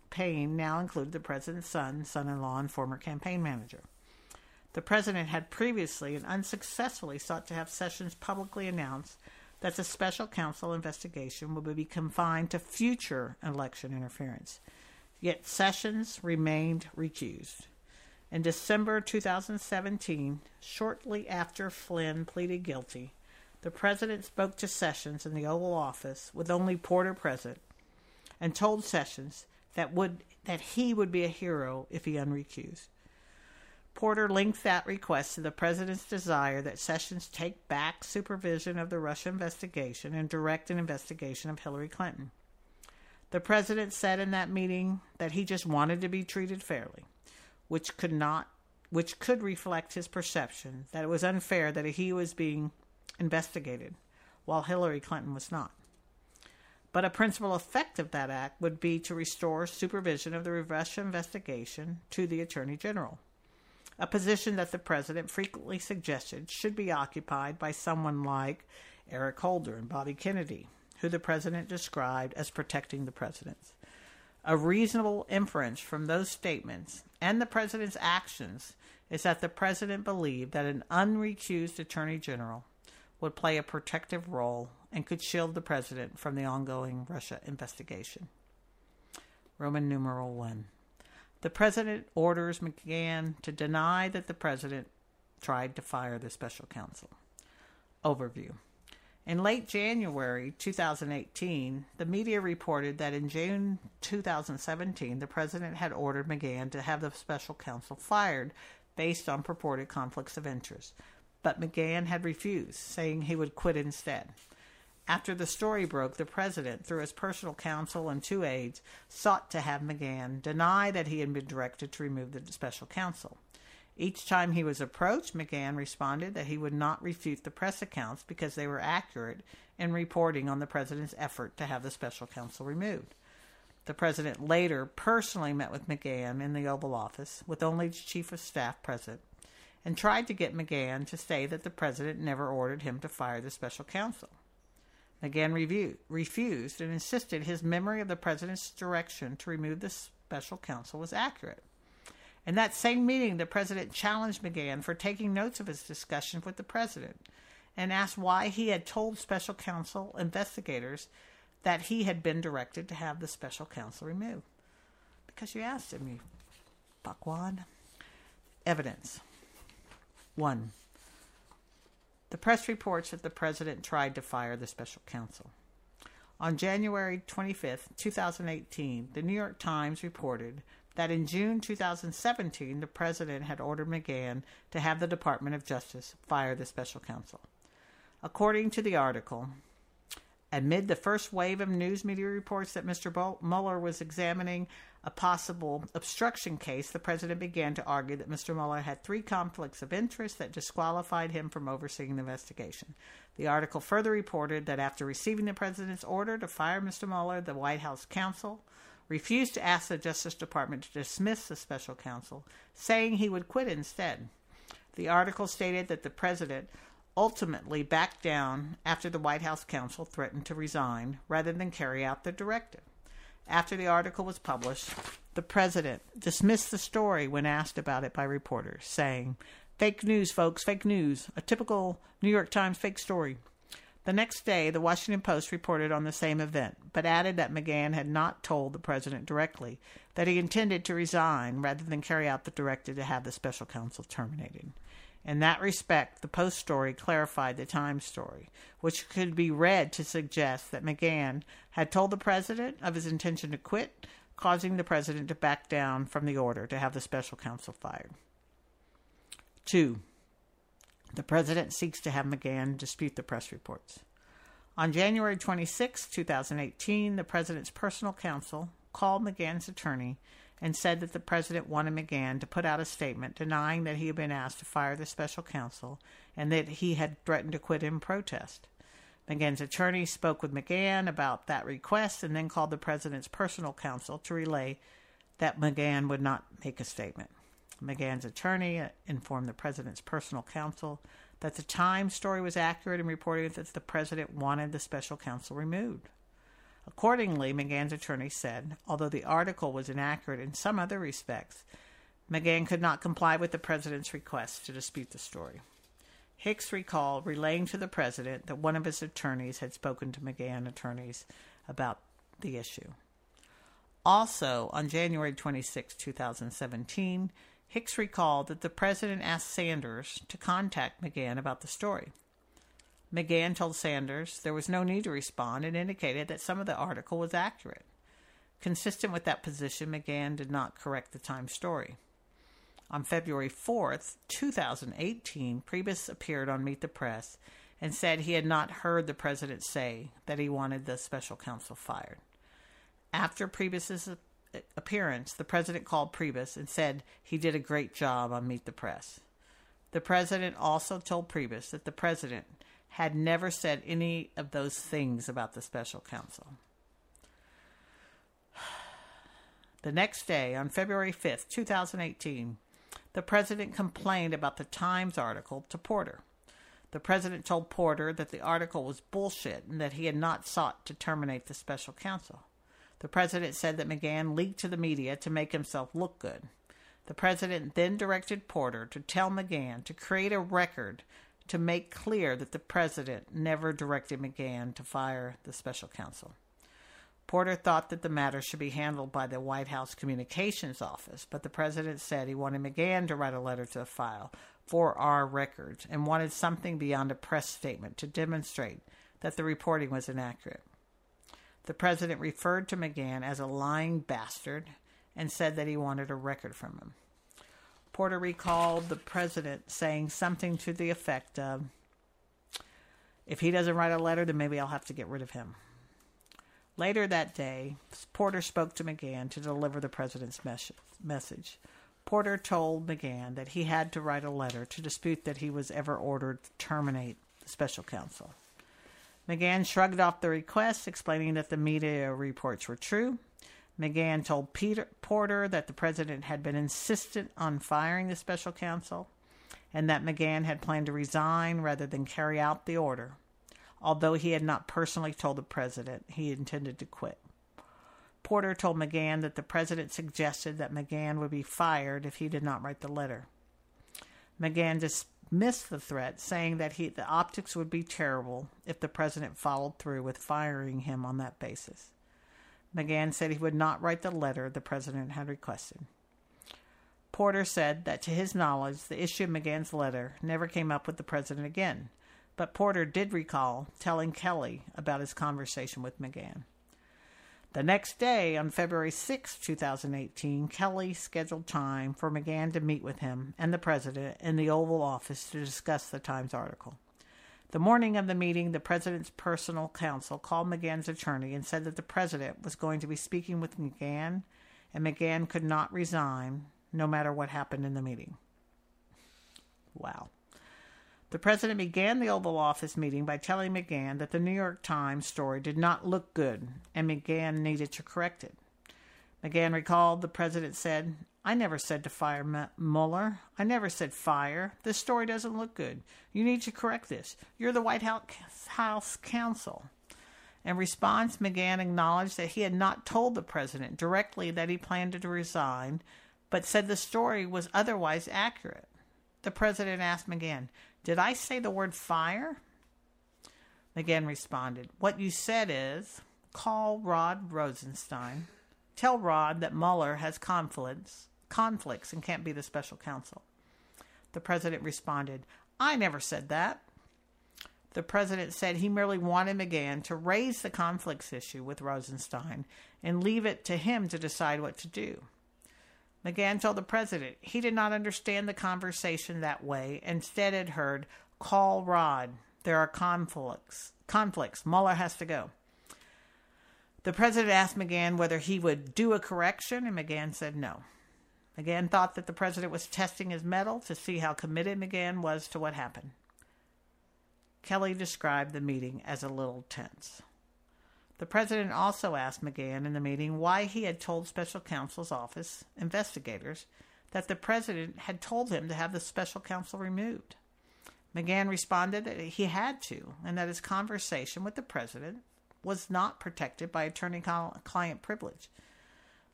now included the president's son, son in law, and former campaign manager. The president had previously and unsuccessfully sought to have Sessions publicly announce that the special counsel investigation would be confined to future election interference. Yet Sessions remained recused. In December 2017, shortly after Flynn pleaded guilty, the president spoke to Sessions in the Oval Office with only Porter present and told Sessions that would that he would be a hero if he unrecused. Porter linked that request to the president's desire that Sessions take back supervision of the Russia investigation and direct an investigation of Hillary Clinton. The president said in that meeting that he just wanted to be treated fairly, which could not which could reflect his perception that it was unfair that he was being investigated while Hillary Clinton was not. But a principal effect of that act would be to restore supervision of the Russia investigation to the Attorney General, a position that the President frequently suggested should be occupied by someone like Eric Holder and Bobby Kennedy, who the president described as protecting the presidents. A reasonable inference from those statements and the president's actions is that the president believed that an unrecused attorney general would play a protective role and could shield the president from the ongoing Russia investigation. Roman numeral 1. The president orders McGahn to deny that the president tried to fire the special counsel. Overview. In late January 2018, the media reported that in June 2017, the president had ordered McGahn to have the special counsel fired based on purported conflicts of interest. But McGahn had refused, saying he would quit instead. After the story broke, the president, through his personal counsel and two aides, sought to have McGahn deny that he had been directed to remove the special counsel. Each time he was approached, McGahn responded that he would not refute the press accounts because they were accurate in reporting on the president's effort to have the special counsel removed. The president later personally met with McGahn in the Oval Office, with only the chief of staff present, and tried to get McGahn to say that the president never ordered him to fire the special counsel. McGahn refused and insisted his memory of the president's direction to remove the special counsel was accurate. In that same meeting, the president challenged McGahn for taking notes of his discussion with the president and asked why he had told special counsel investigators that he had been directed to have the special counsel removed. Because you asked him, you fuckwad. Evidence. 1. The press reports that the president tried to fire the special counsel. On January 25, 2018, the New York Times reported that in June 2017, the president had ordered McGahn to have the Department of Justice fire the special counsel. According to the article, amid the first wave of news media reports that Mr. Mueller was examining a possible obstruction case, the president began to argue that Mr. Mueller had three conflicts of interest that disqualified him from overseeing the investigation. The article further reported that after receiving the president's order to fire Mr. Mueller, the White House counsel refused to ask the Justice Department to dismiss the special counsel, saying he would quit instead. The article stated that the president ultimately backed down after the White House counsel threatened to resign rather than carry out the directive. After the article was published, the president dismissed the story when asked about it by reporters, saying, Fake news, folks, fake news. A typical New York Times fake story. The next day, the Washington Post reported on the same event, but added that McGahn had not told the president directly that he intended to resign rather than carry out the directive to have the special counsel terminated. In that respect, the Post story clarified the Times story, which could be read to suggest that McGahn had told the president of his intention to quit, causing the president to back down from the order to have the special counsel fired. 2. The president seeks to have McGahn dispute the press reports. On January 26, 2018, the president's personal counsel called McGahn's attorney and said that the president wanted McGahn to put out a statement denying that he had been asked to fire the special counsel and that he had threatened to quit in protest. McGahn's attorney spoke with McGahn about that request and then called the president's personal counsel to relay that McGahn would not make a statement. McGahn's attorney informed the president's personal counsel that the Times story was accurate in reporting that the president wanted the special counsel removed. Accordingly, McGahn's attorney said, although the article was inaccurate in some other respects, McGahn could not comply with the president's request to dispute the story. Hicks recalled relaying to the president that one of his attorneys had spoken to McGahn attorneys about the issue. Also, on January 26, 2017, Hicks recalled that the president asked Sanders to contact McGahn about the story. McGahn told Sanders there was no need to respond and indicated that some of the article was accurate. Consistent with that position, McGahn did not correct the Times story. On February 4th, 2018, Priebus appeared on Meet the Press and said he had not heard the president say that he wanted the special counsel fired. After Priebus's appearance, the president called Priebus and said he did a great job on Meet the Press. The president also told Priebus that the president had never said any of those things about the special counsel. [SIGHS] The next day, on February 5th, 2018, the president complained about the Times article to Porter. The president told Porter that the article was bullshit and that he had not sought to terminate the special counsel. The president said that McGahn leaked to the media to make himself look good. The president then directed Porter to tell McGahn to create a record to make clear that the president never directed McGahn to fire the special counsel. Porter thought that the matter should be handled by the White House Communications Office, but the president said he wanted McGahn to write a letter to the file for our records and wanted something beyond a press statement to demonstrate that the reporting was inaccurate. The president referred to McGahn as a lying bastard and said that he wanted a record from him. Porter recalled the president saying something to the effect of, If he doesn't write a letter, then maybe I'll have to get rid of him. Later that day, Porter spoke to McGahn to deliver the president's mes- message. Porter told McGahn that he had to write a letter to dispute that he was ever ordered to terminate the special counsel. McGahn shrugged off the request, explaining that the media reports were true. McGahn told Peter Porter that the president had been insistent on firing the special counsel and that McGahn had planned to resign rather than carry out the order, although he had not personally told the president he intended to quit. Porter told McGahn that the president suggested that McGahn would be fired if he did not write the letter. McGahn dismissed the threat, saying that he, the optics would be terrible if the president followed through with firing him on that basis. McGahn said he would not write the letter the president had requested. Porter said that to his knowledge, the issue of McGahn's letter never came up with the president again, but Porter did recall telling Kelly about his conversation with McGahn. The next day, on February 6, 2018, Kelly scheduled time for McGahn to meet with him and the president in the Oval Office to discuss the Times article. The morning of the meeting, the president's personal counsel called McGahn's attorney and said that the president was going to be speaking with McGahn and McGahn could not resign no matter what happened in the meeting. Wow. The president began the Oval Office meeting by telling McGahn that the New York Times story did not look good and McGahn needed to correct it. McGahn recalled the president said, I never said to fire Mueller. I never said fire. This story doesn't look good. You need to correct this. You're the White House counsel. In response, McGahn acknowledged that he had not told the president directly that he planned to resign, but said the story was otherwise accurate. The president asked McGahn, Did I say the word fire? McGahn responded, What you said is call Rod Rosenstein, tell Rod that Mueller has conflicts conflicts and can't be the special counsel. The president responded, I never said that. The president said he merely wanted McGahn to raise the conflicts issue with Rosenstein and leave it to him to decide what to do. McGahn told the president he did not understand the conversation that way, instead had heard, call Rod. There are conflicts. Conflicts. Mueller has to go. The president asked McGahn whether he would do a correction, and McGahn said no. McGahn thought that the president was testing his mettle to see how committed McGahn was to what happened. Kelly described the meeting as a little tense. The president also asked McGahn in the meeting why he had told special counsel's office investigators that the president had told him to have the special counsel removed. McGahn responded that he had to, and that his conversation with the president was not protected by attorney client privilege.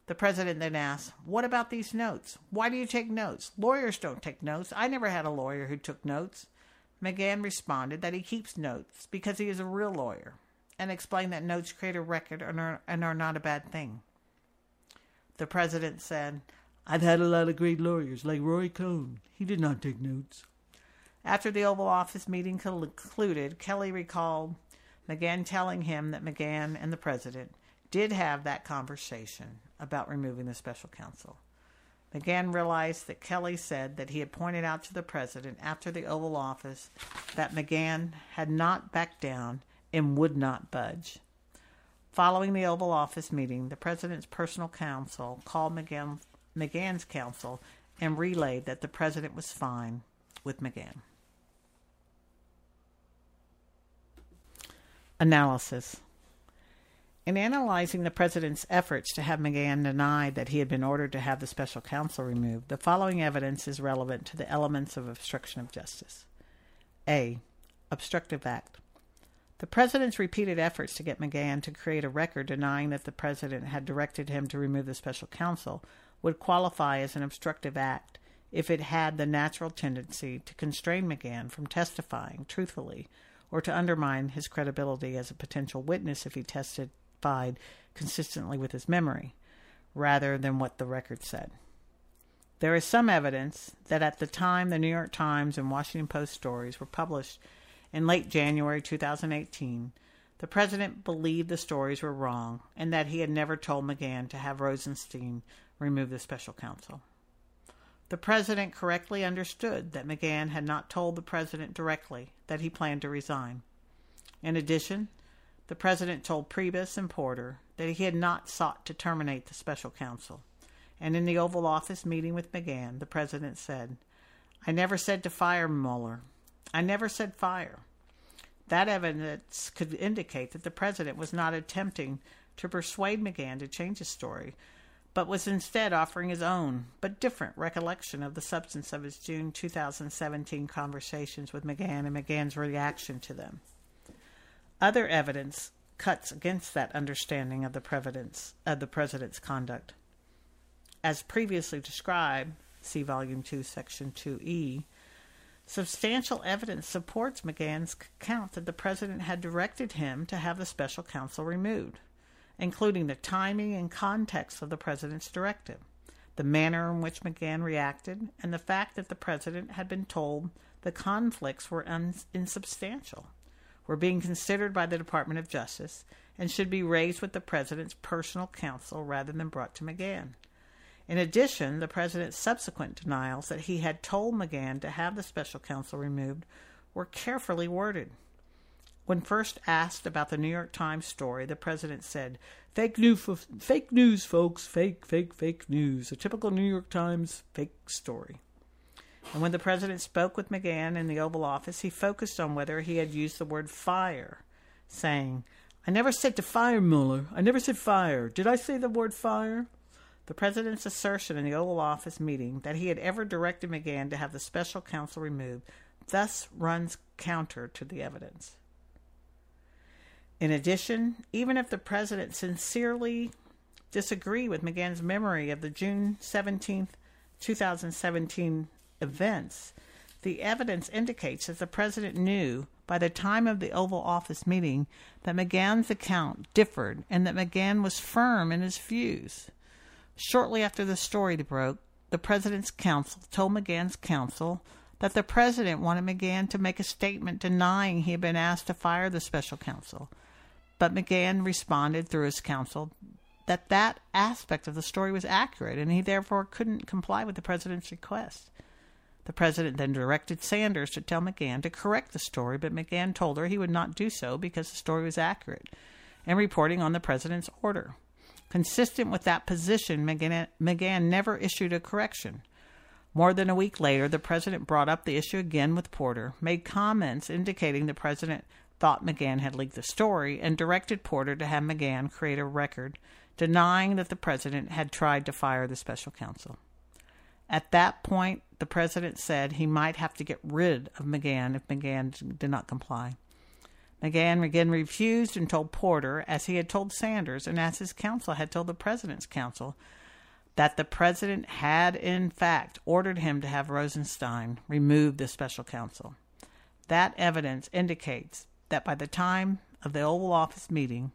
The president then asked, What about these notes? Why do you take notes? Lawyers don't take notes. I never had a lawyer who took notes. McGahn responded that he keeps notes because he is a real lawyer and explained that notes create a record and are, and are not a bad thing. The president said, I've had a lot of great lawyers like Roy Cohn. He did not take notes. After the Oval Office meeting concluded, Kelly recalled McGahn telling him that McGahn and the president did have that conversation about removing the special counsel. McGahn realized that Kelly said that he had pointed out to the president after the Oval Office that McGahn had not backed down and would not budge. Following the Oval Office meeting, the president's personal counsel called McGahn, McGahn's counsel and relayed that the president was fine with McGahn. Analysis in analyzing the president's efforts to have McGahn deny that he had been ordered to have the special counsel removed, the following evidence is relevant to the elements of obstruction of justice. A. Obstructive act. The president's repeated efforts to get McGahn to create a record denying that the president had directed him to remove the special counsel would qualify as an obstructive act if it had the natural tendency to constrain McGahn from testifying truthfully or to undermine his credibility as a potential witness if he testified consistently with his memory, rather than what the record said. There is some evidence that at the time the New York Times and Washington Post stories were published in late January 2018, The president believed the stories were wrong and that he had never told McGahn to have Rosenstein remove the special counsel. The president correctly understood that McGahn had not told the president directly that he planned to resign. In addition, the president told Priebus and Porter that he had not sought to terminate the special counsel. And in the Oval Office meeting with McGahn, the president said, I never said to fire Mueller. I never said fire. That evidence could indicate that the president was not attempting to persuade McGahn to change his story, but was instead offering his own, but different, recollection of the substance of his June 2017 conversations with McGahn and McGahn's reaction to them. Other evidence cuts against that understanding of the president's, of the president's conduct. As previously described, see Volume 2, Section 2E, substantial evidence supports McGahn's account that the president had directed him to have the special counsel removed including the timing and context of the president's directive, the manner in which McGahn reacted, and the fact that the president had been told the conflicts were un- insubstantial, were being considered by the Department of Justice, and should be raised with the president's personal counsel rather than brought to McGahn. In addition, the president's subsequent denials that he had told McGahn to have the special counsel removed were carefully worded. When first asked about the New York Times story, the president said, "Fake news, fake news, folks, fake, fake, fake news. A typical New York Times fake story." And when the president spoke with McGahn in the Oval Office, he focused on whether he had used the word fire, saying, I never said to fire Mueller. I never said fire. Did I say the word fire? The president's assertion in the Oval Office meeting that he had ever directed McGahn to have the special counsel removed thus runs counter to the evidence. In addition, even if the president sincerely disagreed with McGahn's memory of the June 17, 2017 events, the evidence indicates that the president knew by the time of the Oval Office meeting that McGahn's account differed and that McGahn was firm in his views. Shortly after the story broke, the president's counsel told McGahn's counsel that the president wanted McGahn to make a statement denying he had been asked to fire the special counsel. But McGahn responded through his counsel that that aspect of the story was accurate and he therefore couldn't comply with the president's request. The president then directed Sanders to tell McGahn to correct the story, but McGahn told her he would not do so because the story was accurate and reporting on the president's order. Consistent with that position, McGahn, never issued a correction. More than a week later, the president brought up the issue again with Porter, made comments indicating the president thought McGahn had leaked the story and directed Porter to have McGahn create a record denying that the president had tried to fire the special counsel. At that point, the president said he might have to get rid of McGahn if McGahn did not comply. McGahn again refused and told Porter, as he had told Sanders and as his counsel had told the president's counsel, that the president had in fact ordered him to have Rosenstein remove the special counsel. That evidence indicates that by the time of the Oval Office meeting,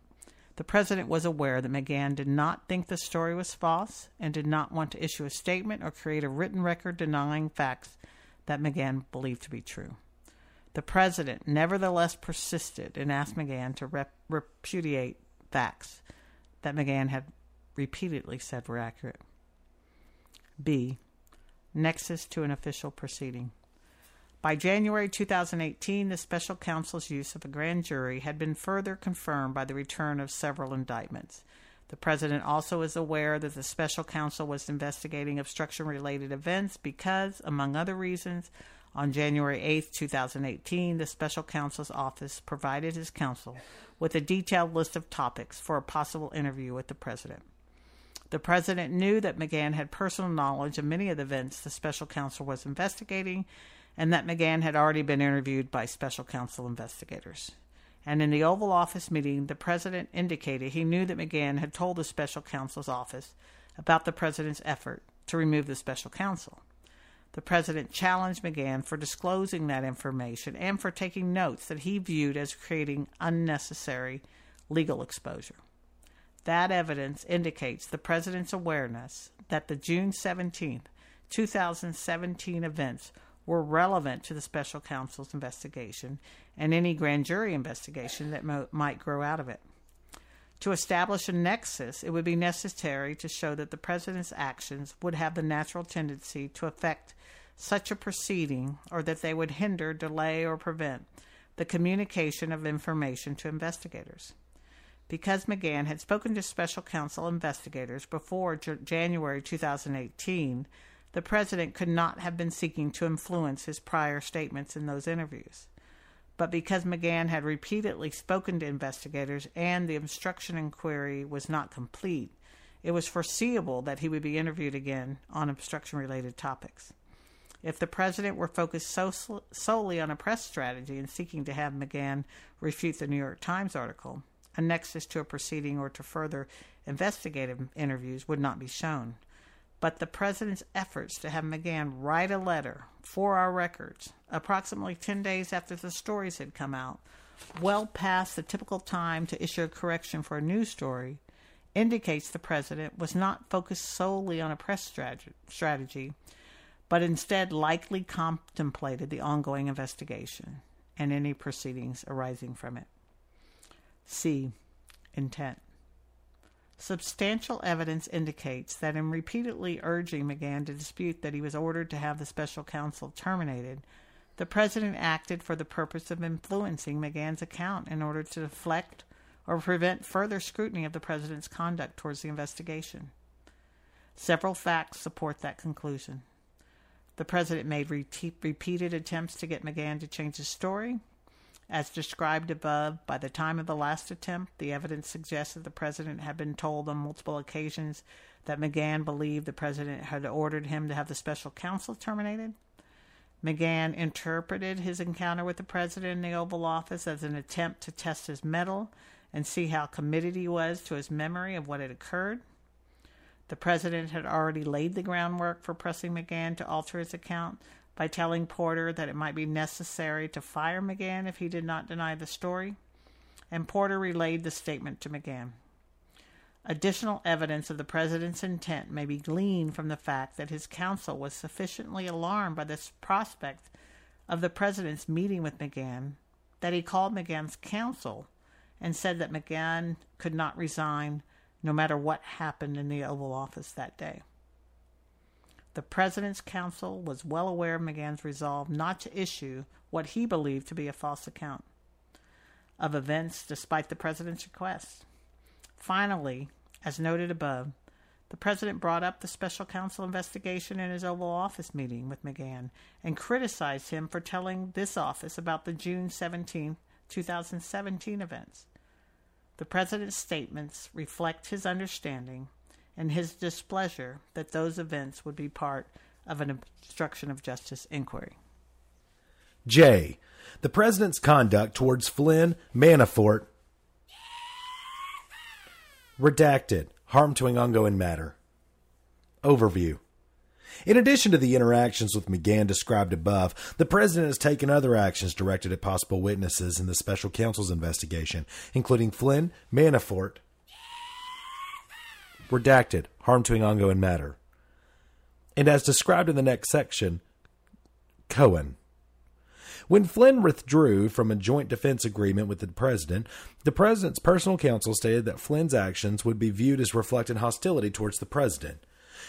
the president was aware that McGahn did not think the story was false and did not want to issue a statement or create a written record denying facts that McGahn believed to be true. The president nevertheless persisted and asked McGahn to rep- repudiate facts that McGahn had repeatedly said were accurate. B. Nexus to an official proceeding. By January 2018, the special counsel's use of a grand jury had been further confirmed by the return of several indictments. The president also is aware that the special counsel was investigating obstruction related events because, among other reasons, on January 8, 2018, the special counsel's office provided his counsel with a detailed list of topics for a possible interview with the president. The president knew that McGahn had personal knowledge of many of the events the special counsel was investigating and that McGahn had already been interviewed by special counsel investigators. And in the Oval Office meeting, the president indicated he knew that McGahn had told the special counsel's office about the president's effort to remove the special counsel. The president challenged McGahn for disclosing that information and for taking notes that he viewed as creating unnecessary legal exposure. That evidence indicates the president's awareness that the June 17, 2017 events were relevant to the special counsel's investigation and any grand jury investigation that mo- might grow out of it. To establish a nexus, it would be necessary to show that the president's actions would have the natural tendency to affect such a proceeding or that they would hinder, delay, or prevent the communication of information to investigators. Because McGahn had spoken to special counsel investigators before J- January 2018, the president could not have been seeking to influence his prior statements in those interviews. But because McGahn had repeatedly spoken to investigators and the obstruction inquiry was not complete, it was foreseeable that he would be interviewed again on obstruction related topics. If the president were focused so, solely on a press strategy and seeking to have McGahn refute the New York Times article, a nexus to a proceeding or to further investigative interviews would not be shown. But the president's efforts to have McGahn write a letter for our records, approximately 10 days after the stories had come out, well past the typical time to issue a correction for a news story, indicates the president was not focused solely on a press strategy, but instead likely contemplated the ongoing investigation and any proceedings arising from it. C. Intent. Substantial evidence indicates that in repeatedly urging McGahn to dispute that he was ordered to have the special counsel terminated, the president acted for the purpose of influencing McGahn's account in order to deflect or prevent further scrutiny of the president's conduct towards the investigation. Several facts support that conclusion. The president made re- repeated attempts to get McGahn to change his story, as described above, by the time of the last attempt, the evidence suggests that the president had been told on multiple occasions that McGahn believed the president had ordered him to have the special counsel terminated. McGahn interpreted his encounter with the president in the Oval Office as an attempt to test his mettle and see how committed he was to his memory of what had occurred. The president had already laid the groundwork for pressing McGahn to alter his account by telling Porter that it might be necessary to fire McGahn if he did not deny the story, and Porter relayed the statement to McGahn. Additional evidence of the president's intent may be gleaned from the fact that his counsel was sufficiently alarmed by the prospect of the president's meeting with McGahn that he called McGahn's counsel and said that McGahn could not resign no matter what happened in the Oval Office that day. The President's counsel was well aware of McGahn's resolve not to issue what he believed to be a false account of events despite the President's request. Finally, as noted above, the President brought up the special counsel investigation in his Oval Office meeting with McGahn and criticized him for telling this office about the June 17, 2017 events. The President's statements reflect his understanding and his displeasure that those events would be part of an obstruction of justice inquiry. J. The President's conduct towards Flynn Manafort. Redacted. Harm to an ongoing matter. Overview. In addition to the interactions with McGahn described above, the president has taken other actions directed at possible witnesses in the special counsel's investigation, including Flynn, Manafort, redacted, harm to an ongoing matter. And as described in the next section, Cohen. When Flynn withdrew from a joint defense agreement with the president, the president's personal counsel stated that Flynn's actions would be viewed as reflecting hostility towards the president.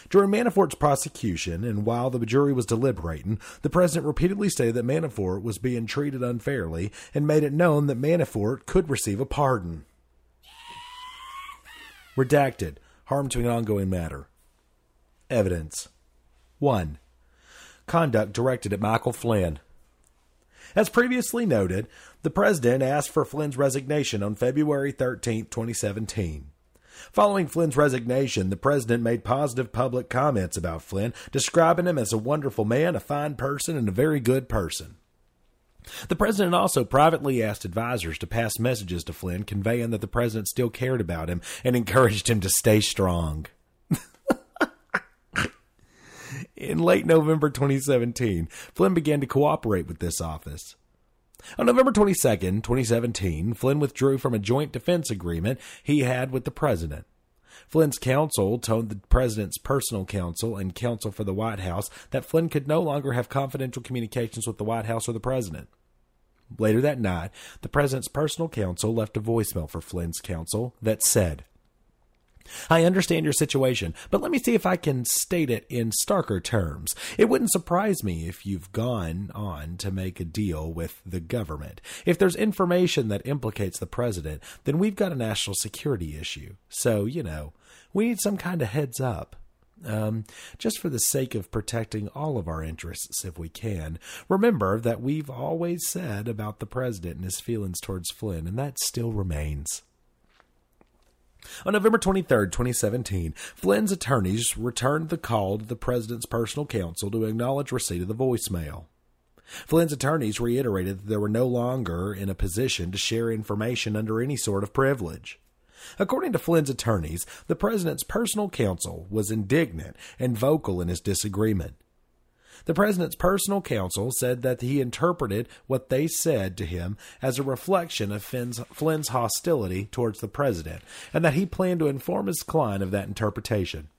During Manafort's prosecution, and while the jury was deliberating, the president repeatedly stated that Manafort was being treated unfairly and made it known that Manafort could receive a pardon. Redacted harm to an ongoing matter. Evidence 1. Conduct directed at Michael Flynn. As previously noted, the President asked for Flynn's resignation on February 13, 2017. Following Flynn's resignation, the President made positive public comments about Flynn, describing him as a wonderful man, a fine person, and a very good person. The president also privately asked advisors to pass messages to Flynn conveying that the president still cared about him and encouraged him to stay strong. [LAUGHS] In late November 2017, Flynn began to cooperate with this office. On November 22, 2017, Flynn withdrew from a joint defense agreement he had with the president. Flynn's counsel told the president's personal counsel and counsel for the White House that Flynn could no longer have confidential communications with the White House or the president. Later that night, the president's personal counsel left a voicemail for Flynn's counsel that said, I understand your situation, but let me see if I can state it in starker terms. It wouldn't surprise me if you've gone on to make a deal with the government. If there's information that implicates the president, then we've got a national security issue. So, you know, we need some kind of heads up. Um, just for the sake of protecting all of our interests, if we can, remember that we've always said about the president and his feelings towards Flynn, and that still remains. On November 23, 2017, Flynn's attorneys returned the call to the president's personal counsel to acknowledge receipt of the voicemail. Flynn's attorneys reiterated that they were no longer in a position to share information under any sort of privilege. According to Flynn's attorneys, the president's personal counsel was indignant and vocal in his disagreement. The president's personal counsel said that he interpreted what they said to him as a reflection of Flynn's, Flynn's hostility towards the president, and that he planned to inform his client of that interpretation.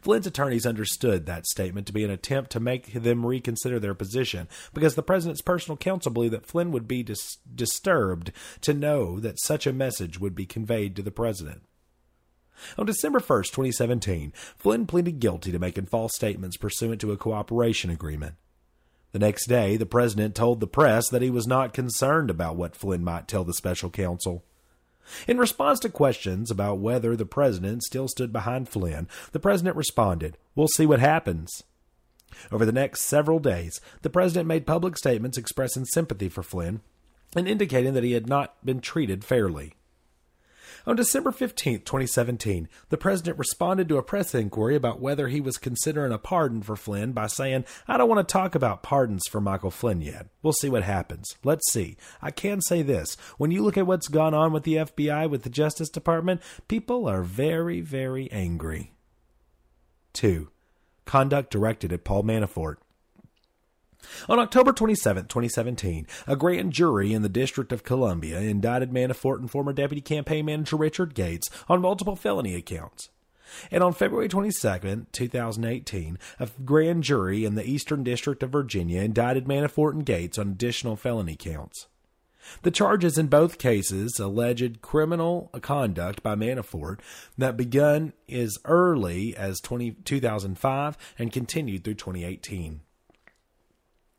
Flynn's attorneys understood that statement to be an attempt to make them reconsider their position because the president's personal counsel believed that Flynn would be dis- disturbed to know that such a message would be conveyed to the president. On December 1, 2017, Flynn pleaded guilty to making false statements pursuant to a cooperation agreement. The next day, the president told the press that he was not concerned about what Flynn might tell the special counsel. In response to questions about whether the president still stood behind Flynn, the president responded, We'll see what happens. Over the next several days, the president made public statements expressing sympathy for Flynn and indicating that he had not been treated fairly. On December 15, 2017, the president responded to a press inquiry about whether he was considering a pardon for Flynn by saying, I don't want to talk about pardons for Michael Flynn yet. We'll see what happens. Let's see. I can say this. When you look at what's gone on with the FBI, with the Justice Department, people are very, very angry. 2. Conduct directed at Paul Manafort. On October 27, 2017, a grand jury in the District of Columbia indicted Manafort and former Deputy Campaign Manager Richard Gates on multiple felony accounts. And on February 22, 2018, a grand jury in the Eastern District of Virginia indicted Manafort and Gates on additional felony counts. The charges in both cases alleged criminal conduct by Manafort that begun as early as 20, 2005 and continued through 2018.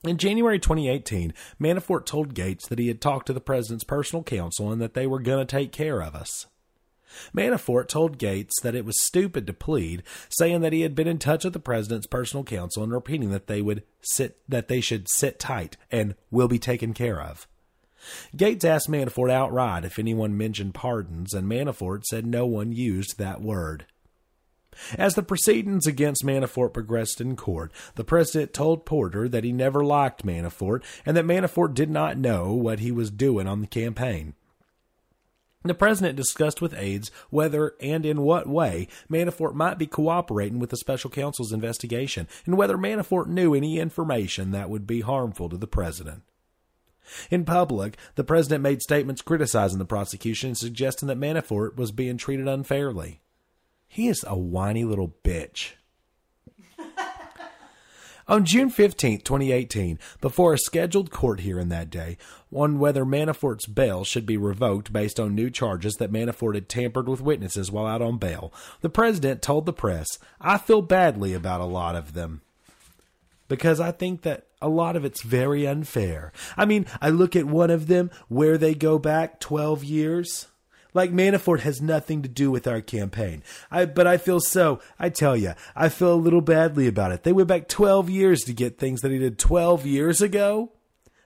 In January 2018, Manafort told Gates that he had talked to the president's personal counsel and that they were going to take care of us. Manafort told Gates that it was stupid to plead, saying that he had been in touch with the president's personal counsel and repeating that they would sit that they should sit tight and will be taken care of. Gates asked Manafort outright if anyone mentioned pardons, and Manafort said no one used that word. As the proceedings against Manafort progressed in court, the president told Porter that he never liked Manafort and that Manafort did not know what he was doing on the campaign. The president discussed with aides whether and in what way Manafort might be cooperating with the special counsel's investigation and whether Manafort knew any information that would be harmful to the president. In public, the president made statements criticizing the prosecution and suggesting that Manafort was being treated unfairly. He is a whiny little bitch. [LAUGHS] On June 15, 2018, before a scheduled court hearing that day on whether Manafort's bail should be revoked based on new charges that Manafort had tampered with witnesses while out on bail, the president told the press, I feel badly about a lot of them because I think that a lot of it's very unfair. I mean, I look at one of them where they go back 12 years. Like Manafort has nothing to do with our campaign. I, but I feel so, I tell you, I feel a little badly about it. They went back 12 years to get things that he did 12 years ago.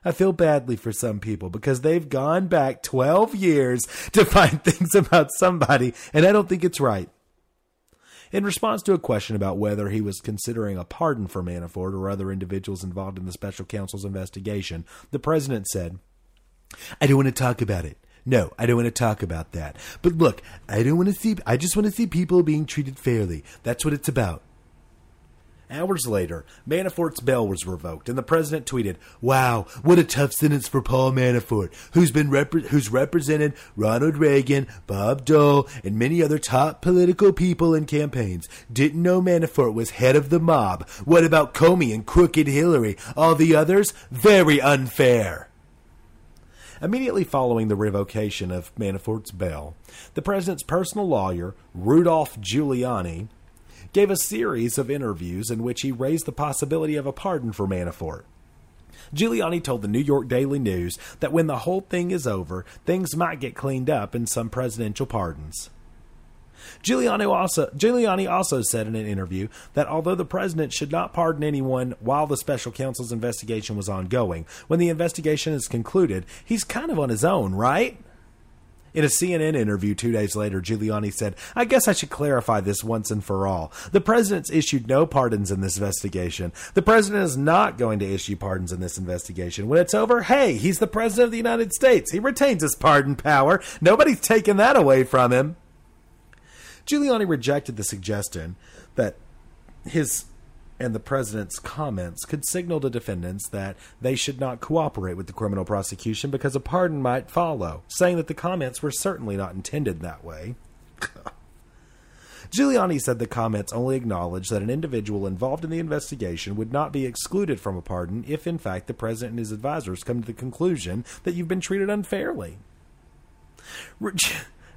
I feel badly for some people because they've gone back 12 years to find [LAUGHS] things about somebody, and I don't think it's right. In response to a question about whether he was considering a pardon for Manafort or other individuals involved in the special counsel's investigation, the president said, I don't want to talk about it. No, I don't want to talk about that. But look, I don't want to see, I just want to see people being treated fairly. That's what it's about. Hours later, Manafort's bail was revoked, and the president tweeted, "Wow, what a tough sentence for Paul Manafort, who's been repre- who's represented Ronald Reagan, Bob Dole, and many other top political people in campaigns. Didn't know Manafort was head of the mob. What about Comey and crooked Hillary? All the others? Very unfair." Immediately following the revocation of Manafort's bail, the president's personal lawyer, Rudolph Giuliani, gave a series of interviews in which he raised the possibility of a pardon for Manafort. Giuliani told the New York Daily News that when the whole thing is over, things might get cleaned up in some presidential pardons. Giuliani also, Giuliani also said in an interview that although the president should not pardon anyone while the special counsel's investigation was ongoing, when the investigation is concluded, he's kind of on his own, right? In a CNN interview two days later, Giuliani said, I guess I should clarify this once and for all. The president's issued no pardons in this investigation. The president is not going to issue pardons in this investigation. When it's over, hey, he's the president of the United States. He retains his pardon power. Nobody's taken that away from him. Giuliani rejected the suggestion that his and the president's comments could signal to defendants that they should not cooperate with the criminal prosecution because a pardon might follow, saying that the comments were certainly not intended that way. [LAUGHS] Giuliani said the comments only acknowledged that an individual involved in the investigation would not be excluded from a pardon if, in fact, the president and his advisors come to the conclusion that you've been treated unfairly. [LAUGHS]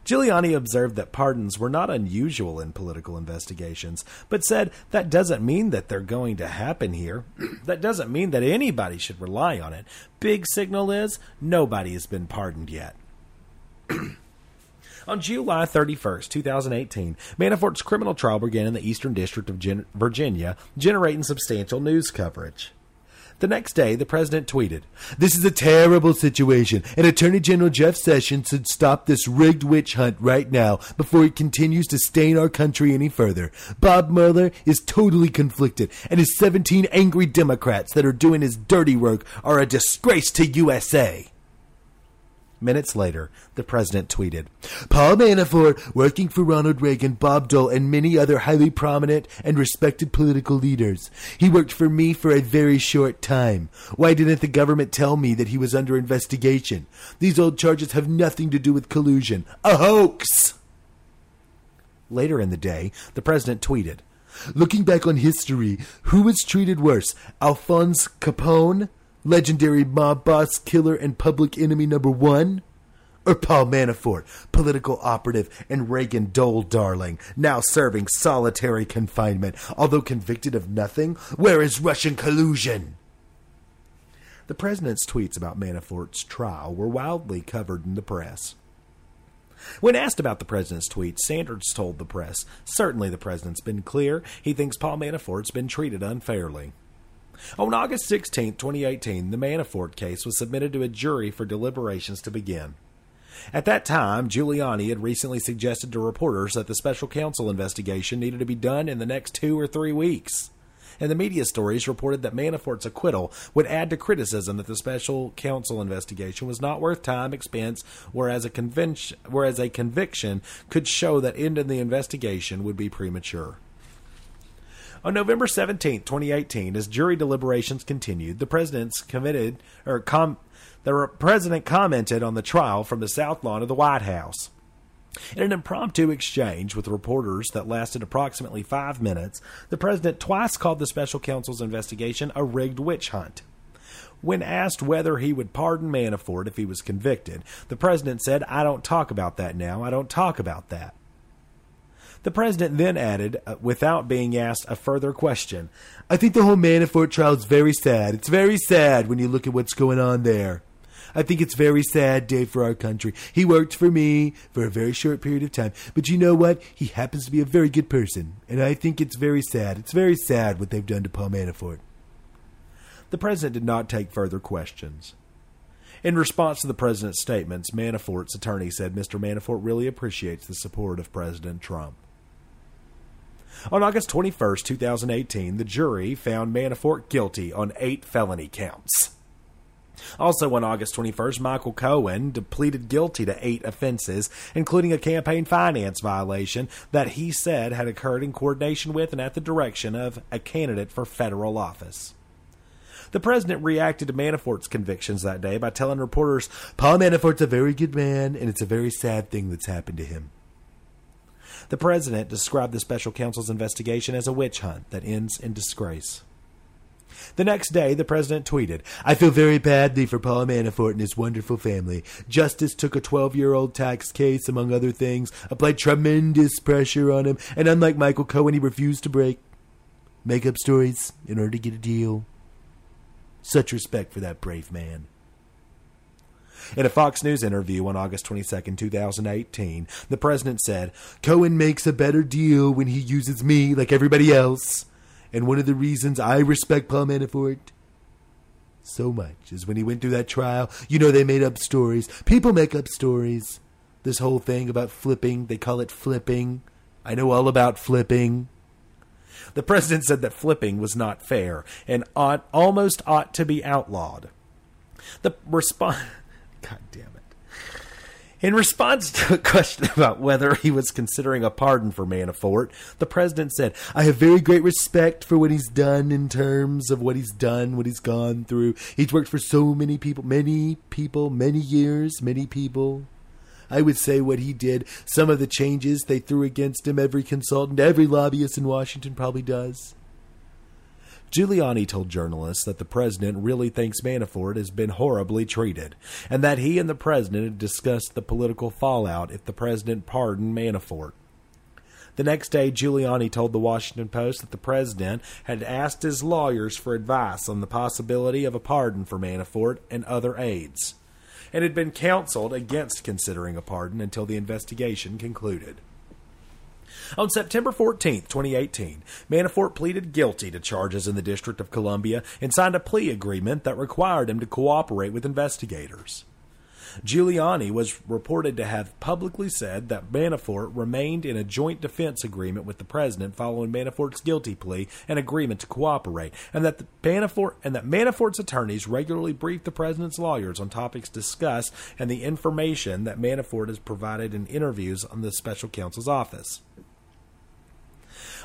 Giuliani observed that pardons were not unusual in political investigations, but said that doesn't mean that they're going to happen here. [CLEARS THROAT] that doesn't mean that anybody should rely on it. Big signal is nobody has been pardoned yet. [CLEARS THROAT] On July 31st, 2018, Manafort's criminal trial began in the Eastern District of Virginia, generating substantial news coverage. The next day, the president tweeted, This is a terrible situation, and Attorney General Jeff Sessions should stop this rigged witch hunt right now before it continues to stain our country any further. Bob Mueller is totally conflicted, and his 17 angry Democrats that are doing his dirty work are a disgrace to USA. Minutes later, the president tweeted Paul Manafort, working for Ronald Reagan, Bob Dole, and many other highly prominent and respected political leaders. He worked for me for a very short time. Why didn't the government tell me that he was under investigation? These old charges have nothing to do with collusion. A hoax! Later in the day, the president tweeted Looking back on history, who was treated worse, Alphonse Capone? Legendary mob boss, killer, and public enemy number one? Or Paul Manafort, political operative and Reagan Dole darling, now serving solitary confinement, although convicted of nothing? Where is Russian collusion? The president's tweets about Manafort's trial were wildly covered in the press. When asked about the president's tweets, Sanders told the press, Certainly the president's been clear. He thinks Paul Manafort's been treated unfairly. On August 16, 2018, the Manafort case was submitted to a jury for deliberations to begin. At that time, Giuliani had recently suggested to reporters that the special counsel investigation needed to be done in the next two or three weeks. And the media stories reported that Manafort's acquittal would add to criticism that the special counsel investigation was not worth time, expense, whereas a, whereas a conviction could show that ending the investigation would be premature. On November 17, 2018, as jury deliberations continued, the president's committed or com, the president commented on the trial from the south lawn of the White House. In an impromptu exchange with reporters that lasted approximately five minutes, the president twice called the special counsel's investigation a rigged witch hunt. When asked whether he would pardon Manafort if he was convicted, the president said, I don't talk about that now. I don't talk about that. The president then added, uh, without being asked a further question, I think the whole Manafort trial is very sad. It's very sad when you look at what's going on there. I think it's very sad day for our country. He worked for me for a very short period of time, but you know what? He happens to be a very good person, and I think it's very sad. It's very sad what they've done to Paul Manafort. The president did not take further questions. In response to the president's statements, Manafort's attorney said Mr. Manafort really appreciates the support of President Trump. On August 21, 2018, the jury found Manafort guilty on eight felony counts. Also on August 21st, Michael Cohen pleaded guilty to eight offenses, including a campaign finance violation that he said had occurred in coordination with and at the direction of a candidate for federal office. The president reacted to Manafort's convictions that day by telling reporters, Paul Manafort's a very good man, and it's a very sad thing that's happened to him. The president described the special counsel's investigation as a witch hunt that ends in disgrace. The next day, the president tweeted, I feel very badly for Paul Manafort and his wonderful family. Justice took a 12 year old tax case, among other things, applied tremendous pressure on him, and unlike Michael Cohen, he refused to break. Make up stories in order to get a deal. Such respect for that brave man. In a Fox News interview on August 22, 2018, the president said, Cohen makes a better deal when he uses me like everybody else. And one of the reasons I respect Paul Manafort so much is when he went through that trial, you know, they made up stories. People make up stories. This whole thing about flipping, they call it flipping. I know all about flipping. The president said that flipping was not fair and ought, almost ought to be outlawed. The response. God damn it. In response to a question about whether he was considering a pardon for Manafort, the president said, I have very great respect for what he's done in terms of what he's done, what he's gone through. He's worked for so many people, many people, many years, many people. I would say what he did, some of the changes they threw against him, every consultant, every lobbyist in Washington probably does. Giuliani told journalists that the president really thinks Manafort has been horribly treated, and that he and the president had discussed the political fallout if the president pardoned Manafort. The next day, Giuliani told the Washington Post that the president had asked his lawyers for advice on the possibility of a pardon for Manafort and other aides, and had been counseled against considering a pardon until the investigation concluded. On September 14, 2018, Manafort pleaded guilty to charges in the District of Columbia and signed a plea agreement that required him to cooperate with investigators. Giuliani was reported to have publicly said that Manafort remained in a joint defense agreement with the president following Manafort's guilty plea and agreement to cooperate, and that Manafort and that Manafort's attorneys regularly briefed the president's lawyers on topics discussed and the information that Manafort has provided in interviews on the special counsel's office.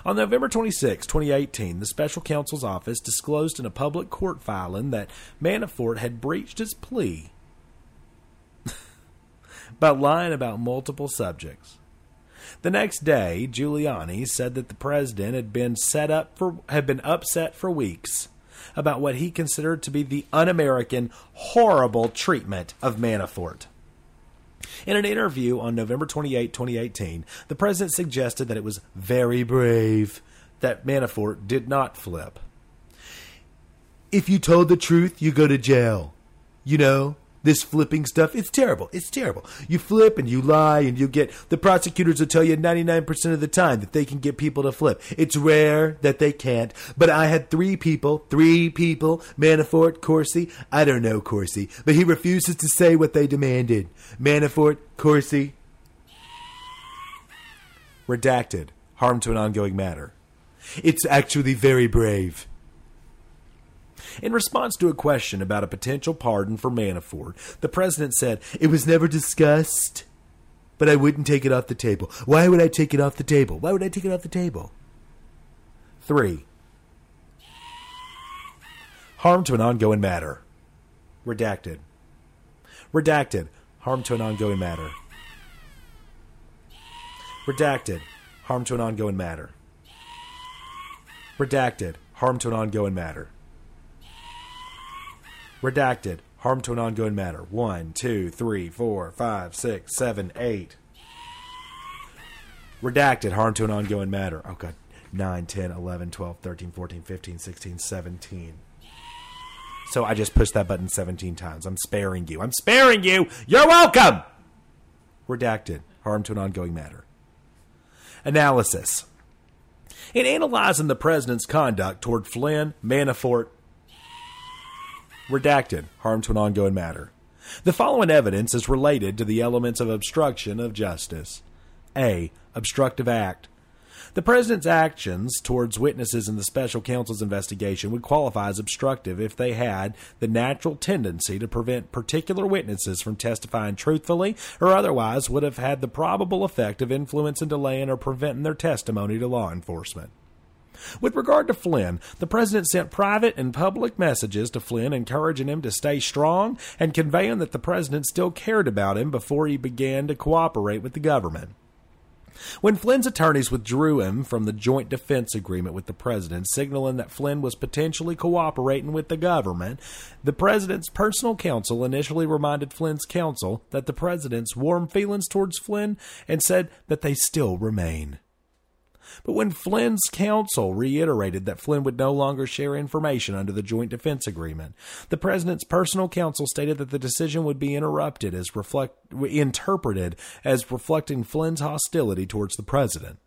On November 26, 2018, the special counsel's office disclosed in a public court filing that Manafort had breached his plea [LAUGHS] by lying about multiple subjects. The next day, Giuliani said that the president had been set up for had been upset for weeks about what he considered to be the un-American, horrible treatment of Manafort. In an interview on November 28, 2018, the president suggested that it was very brave that Manafort did not flip. If you told the truth, you go to jail. You know, this flipping stuff, it's terrible. It's terrible. You flip and you lie and you get the prosecutors will tell you 99% of the time that they can get people to flip. It's rare that they can't, but I had three people, three people, Manafort, Corsi, I don't know Corsi, but he refuses to say what they demanded. Manafort, Corsi, redacted, harm to an ongoing matter. It's actually very brave. In response to a question about a potential pardon for Manafort, the president said, It was never discussed, but I wouldn't take it off the table. Why would I take it off the table? Why would I take it off the table? Three. Harm to an ongoing matter. Redacted. Redacted. Harm to an ongoing matter. Redacted. Harm to an ongoing matter. Redacted. Harm to an ongoing matter. Redacted. Harm to an ongoing matter. One, two, three, four, five, six, seven, eight. Redacted. Harm to an ongoing matter. Oh, God. 9, 10, 11, 12, 13, 14, 15, 16, 17. So I just pushed that button 17 times. I'm sparing you. I'm sparing you. You're welcome. Redacted. Harm to an ongoing matter. Analysis. In analyzing the president's conduct toward Flynn, Manafort, redacted, harm to an ongoing matter. The following evidence is related to the elements of obstruction of justice. A. Obstructive act. The president's actions towards witnesses in the special counsel's investigation would qualify as obstructive if they had the natural tendency to prevent particular witnesses from testifying truthfully or otherwise would have had the probable effect of influencing, delaying, or preventing their testimony to law enforcement. With regard to Flynn, the president sent private and public messages to Flynn encouraging him to stay strong and conveying that the president still cared about him before he began to cooperate with the government. When Flynn's attorneys withdrew him from the joint defense agreement with the president, signaling that Flynn was potentially cooperating with the government, the president's personal counsel initially reminded Flynn's counsel that the president's warm feelings towards Flynn and said that they still remain. But when Flynn's counsel reiterated that Flynn would no longer share information under the joint defense agreement, the president's personal counsel stated that the decision would be interrupted as reflect interpreted as reflecting Flynn's hostility towards the president.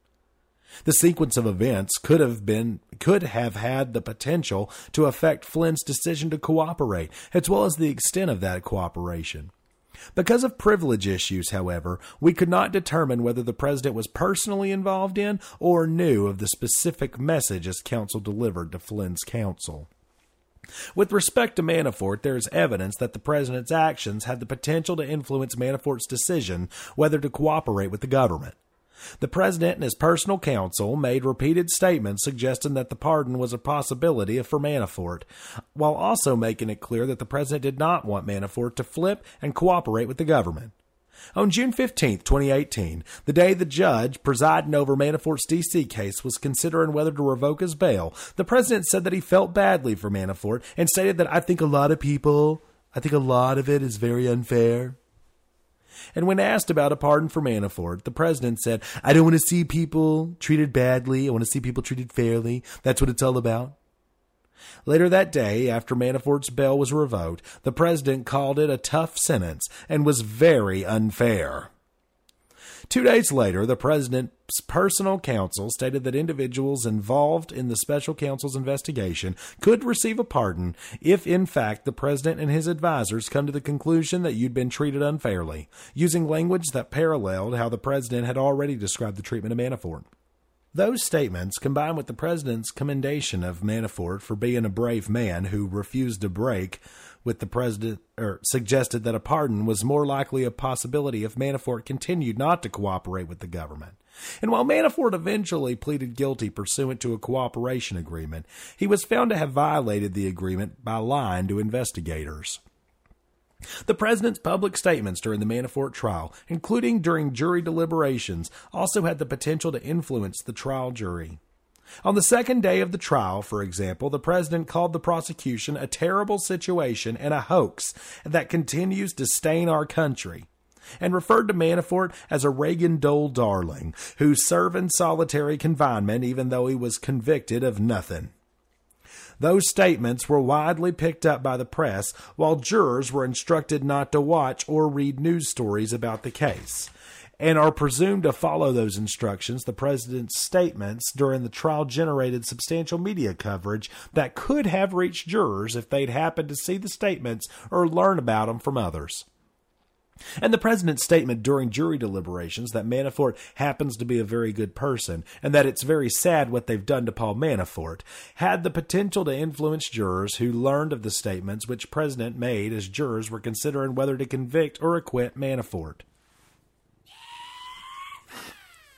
The sequence of events could have been could have had the potential to affect Flynn's decision to cooperate, as well as the extent of that cooperation. Because of privilege issues, however, we could not determine whether the president was personally involved in or knew of the specific messages counsel delivered to Flynn's counsel. With respect to Manafort, there is evidence that the president's actions had the potential to influence Manafort's decision whether to cooperate with the government. The president and his personal counsel made repeated statements suggesting that the pardon was a possibility for Manafort, while also making it clear that the president did not want Manafort to flip and cooperate with the government. On June 15, 2018, the day the judge presiding over Manafort's D.C. case was considering whether to revoke his bail, the president said that he felt badly for Manafort and stated that I think a lot of people, I think a lot of it is very unfair. And when asked about a pardon for Manafort, the president said, I don't want to see people treated badly. I want to see people treated fairly. That's what it's all about. Later that day, after Manafort's bail was revoked, the president called it a tough sentence and was very unfair. Two days later, the president's personal counsel stated that individuals involved in the special counsel's investigation could receive a pardon if, in fact, the president and his advisors come to the conclusion that you'd been treated unfairly, using language that paralleled how the president had already described the treatment of Manafort. Those statements, combined with the president's commendation of Manafort for being a brave man who refused to break with the president or suggested that a pardon was more likely a possibility if Manafort continued not to cooperate with the government. And while Manafort eventually pleaded guilty pursuant to a cooperation agreement, he was found to have violated the agreement by lying to investigators. The president's public statements during the Manafort trial, including during jury deliberations, also had the potential to influence the trial jury. On the second day of the trial, for example, the president called the prosecution a terrible situation and a hoax that continues to stain our country, and referred to Manafort as a Reagan Dole darling who served in solitary confinement even though he was convicted of nothing. Those statements were widely picked up by the press, while jurors were instructed not to watch or read news stories about the case and are presumed to follow those instructions. The president's statements during the trial generated substantial media coverage that could have reached jurors if they'd happened to see the statements or learn about them from others. And the president's statement during jury deliberations that Manafort happens to be a very good person and that it's very sad what they've done to Paul Manafort had the potential to influence jurors who learned of the statements which president made as jurors were considering whether to convict or acquit Manafort.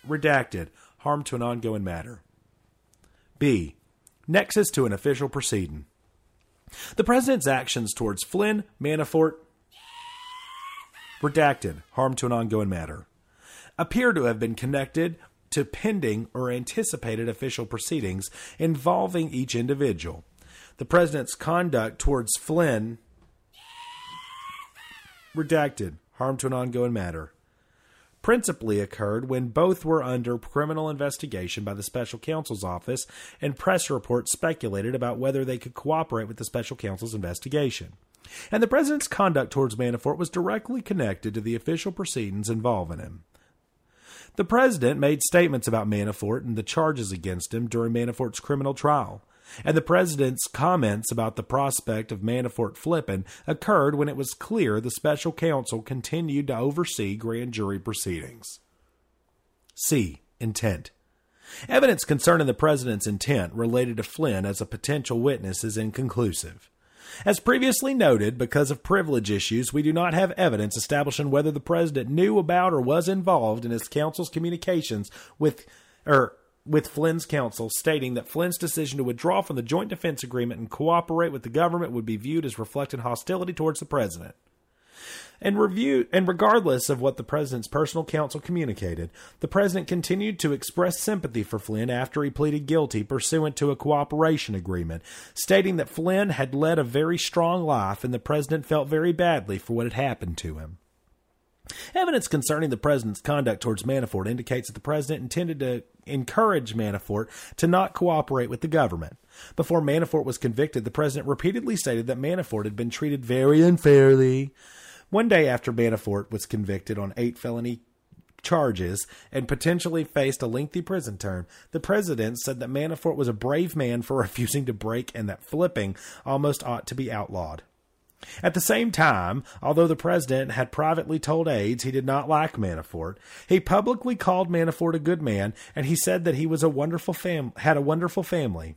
Redacted. Harm to an ongoing matter. B. Nexus to an official proceeding. The president's actions towards Flynn, Manafort, redacted, harm to an ongoing matter, appear to have been connected to pending or anticipated official proceedings involving each individual. The president's conduct towards Flynn, redacted, harm to an ongoing matter, principally occurred when both were under criminal investigation by the special counsel's office, and press reports speculated about whether they could cooperate with the special counsel's investigation. And the president's conduct towards Manafort was directly connected to the official proceedings involving him. The president made statements about Manafort and the charges against him during Manafort's criminal trial and the president's comments about the prospect of Manafort flipping occurred when it was clear the special counsel continued to oversee grand jury proceedings. C. Intent. Evidence concerning the president's intent related to Flynn as a potential witness is inconclusive. As previously noted, because of privilege issues, we do not have evidence establishing whether the president knew about or was involved in his counsel's communications with or with Flynn's counsel, stating that Flynn's decision to withdraw from the joint defense agreement and cooperate with the government would be viewed as reflecting hostility towards the president. And review and regardless of what the president's personal counsel communicated, the president continued to express sympathy for Flynn after he pleaded guilty pursuant to a cooperation agreement, stating that Flynn had led a very strong life and the president felt very badly for what had happened to him. Evidence concerning the president's conduct towards Manafort indicates that the president intended to encourage Manafort to not cooperate with the government. Before Manafort was convicted, the president repeatedly stated that Manafort had been treated very unfairly. One day after Manafort was convicted on eight felony charges and potentially faced a lengthy prison term, the president said that Manafort was a brave man for [LAUGHS] refusing to break and that flipping almost ought to be outlawed. At the same time, although the president had privately told aides he did not like Manafort, he publicly called Manafort a good man and he said that he was a wonderful fam- had a wonderful family.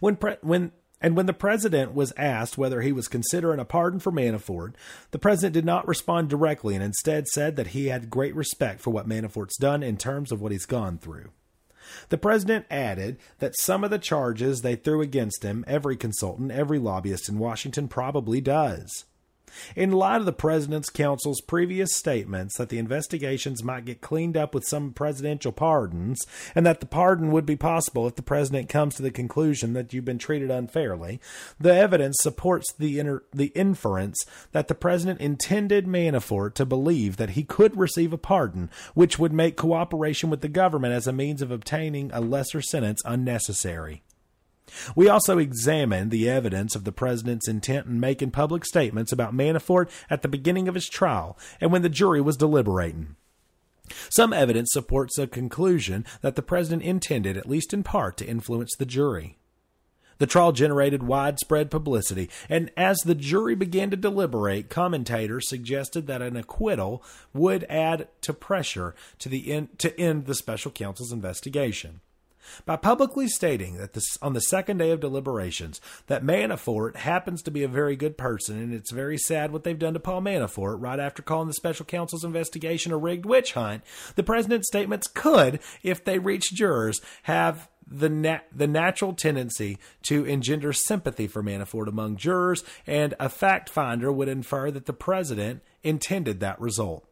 When pre- when and when the president was asked whether he was considering a pardon for Manafort, the president did not respond directly and instead said that he had great respect for what Manafort's done in terms of what he's gone through. The president added that some of the charges they threw against him, every consultant, every lobbyist in Washington probably does. In light of the President's Counsel's previous statements that the investigations might get cleaned up with some presidential pardons, and that the pardon would be possible if the President comes to the conclusion that you've been treated unfairly, the evidence supports the, inter- the inference that the President intended Manafort to believe that he could receive a pardon, which would make cooperation with the government as a means of obtaining a lesser sentence unnecessary. We also examined the evidence of the president's intent in making public statements about Manafort at the beginning of his trial and when the jury was deliberating. Some evidence supports the conclusion that the president intended, at least in part, to influence the jury. The trial generated widespread publicity, and as the jury began to deliberate, commentators suggested that an acquittal would add to pressure to, the to end the special counsel's investigation by publicly stating that this, on the second day of deliberations that Manafort happens to be a very good person and it's very sad what they've done to Paul Manafort right after calling the special counsel's investigation a rigged witch hunt, the president's statements could, if they reach jurors, have the nat- the natural tendency to engender sympathy for Manafort among jurors, and a fact finder would infer that the president intended that result.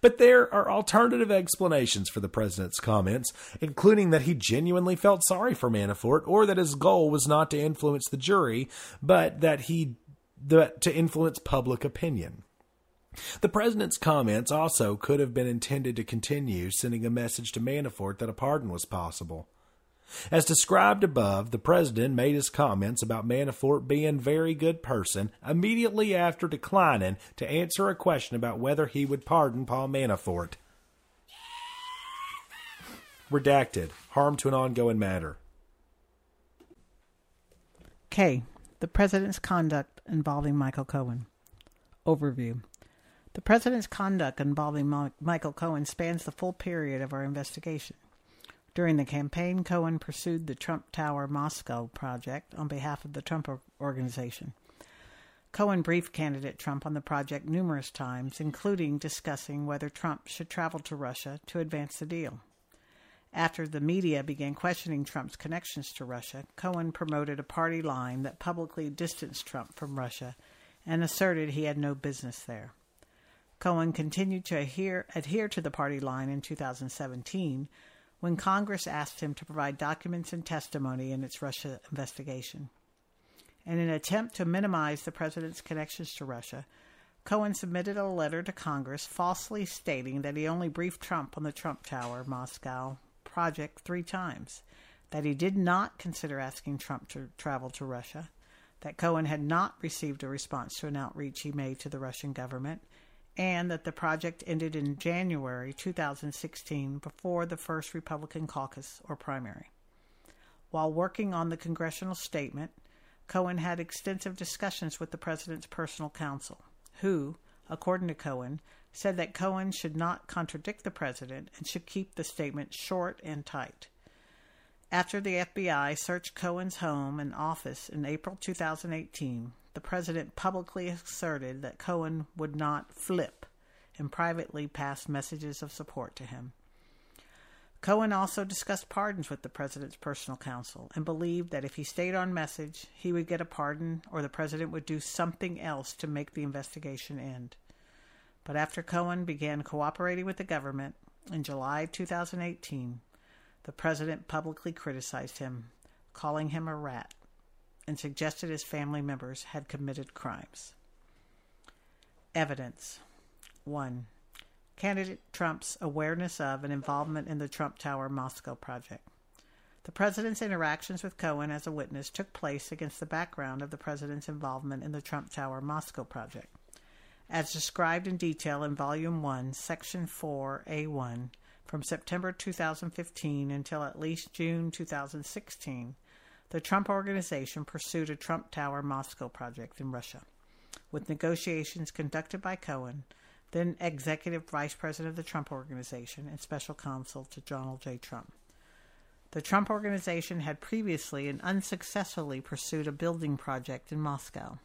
But there are alternative explanations for the president's comments, including that he genuinely felt sorry for Manafort or that his goal was not to influence the jury, but that he the, to influence public opinion. The president's comments also could have been intended to continue sending a message to Manafort that a pardon was possible. As described above, the president made his comments about Manafort being a very good person immediately after declining to answer a question about whether he would pardon Paul Manafort. Redacted. Harm to an ongoing matter. K. The President's conduct involving Michael Cohen. Overview. The President's conduct involving Michael Cohen spans the full period of our investigation. During the campaign, Cohen pursued the Trump Tower Moscow project on behalf of the Trump organization. Cohen briefed candidate Trump on the project numerous times, including discussing whether Trump should travel to Russia to advance the deal. After the media began questioning Trump's connections to Russia, Cohen promoted a party line that publicly distanced Trump from Russia and asserted he had no business there. Cohen continued to adhere, adhere to the party line in 2017 when Congress asked him to provide documents and testimony in its Russia investigation. In an attempt to minimize the president's connections to Russia, Cohen submitted a letter to Congress falsely stating that he only briefed Trump on the Trump Tower Moscow project three times, that he did not consider asking Trump to travel to Russia, that Cohen had not received a response to an outreach he made to the Russian government, and that the project ended in January 2016 before the first Republican caucus or primary. While working on the congressional statement, Cohen had extensive discussions with the president's personal counsel, who, according to Cohen, said that Cohen should not contradict the president and should keep the statement short and tight. After the FBI searched Cohen's home and office in April 2018, the president publicly asserted that Cohen would not flip and privately passed messages of support to him. Cohen also discussed pardons with the president's personal counsel and believed that if he stayed on message, he would get a pardon or the president would do something else to make the investigation end. But after Cohen began cooperating with the government in July 2018, the president publicly criticized him, calling him a rat, and suggested his family members had committed crimes. Evidence 1. Candidate Trump's awareness of and involvement in the Trump Tower Moscow project. The president's interactions with Cohen as a witness took place against the background of the president's involvement in the Trump Tower Moscow project. As described in detail in Volume 1, Section 4A1, from September 2015 until at least June 2016, the Trump Organization pursued a Trump Tower Moscow project in Russia, with negotiations conducted by Cohen, then Executive Vice President of the Trump Organization and Special Counsel to Donald J. Trump. The Trump Organization had previously and unsuccessfully pursued a building project in Moscow.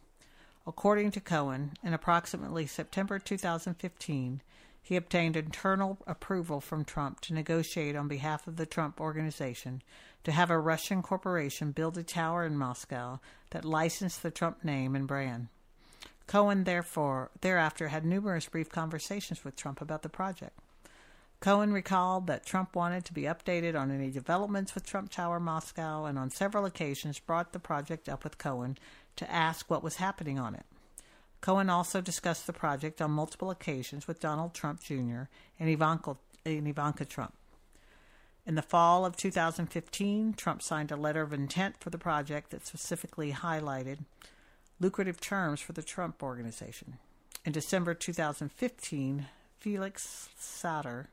According to Cohen, in approximately September 2015, he obtained internal approval from Trump to negotiate on behalf of the Trump Organization to have a Russian corporation build a tower in Moscow that licensed the Trump name and brand. Cohen, therefore, thereafter had numerous brief conversations with Trump about the project. Cohen recalled that Trump wanted to be updated on any developments with Trump Tower Moscow and on several occasions brought the project up with Cohen to ask what was happening on it. Cohen also discussed the project on multiple occasions with Donald Trump Jr. and Ivanka, and Ivanka Trump. In the fall of 2015, Trump signed a letter of intent for the project that specifically highlighted lucrative terms for the Trump Organization. In December 2015, Felix Sater,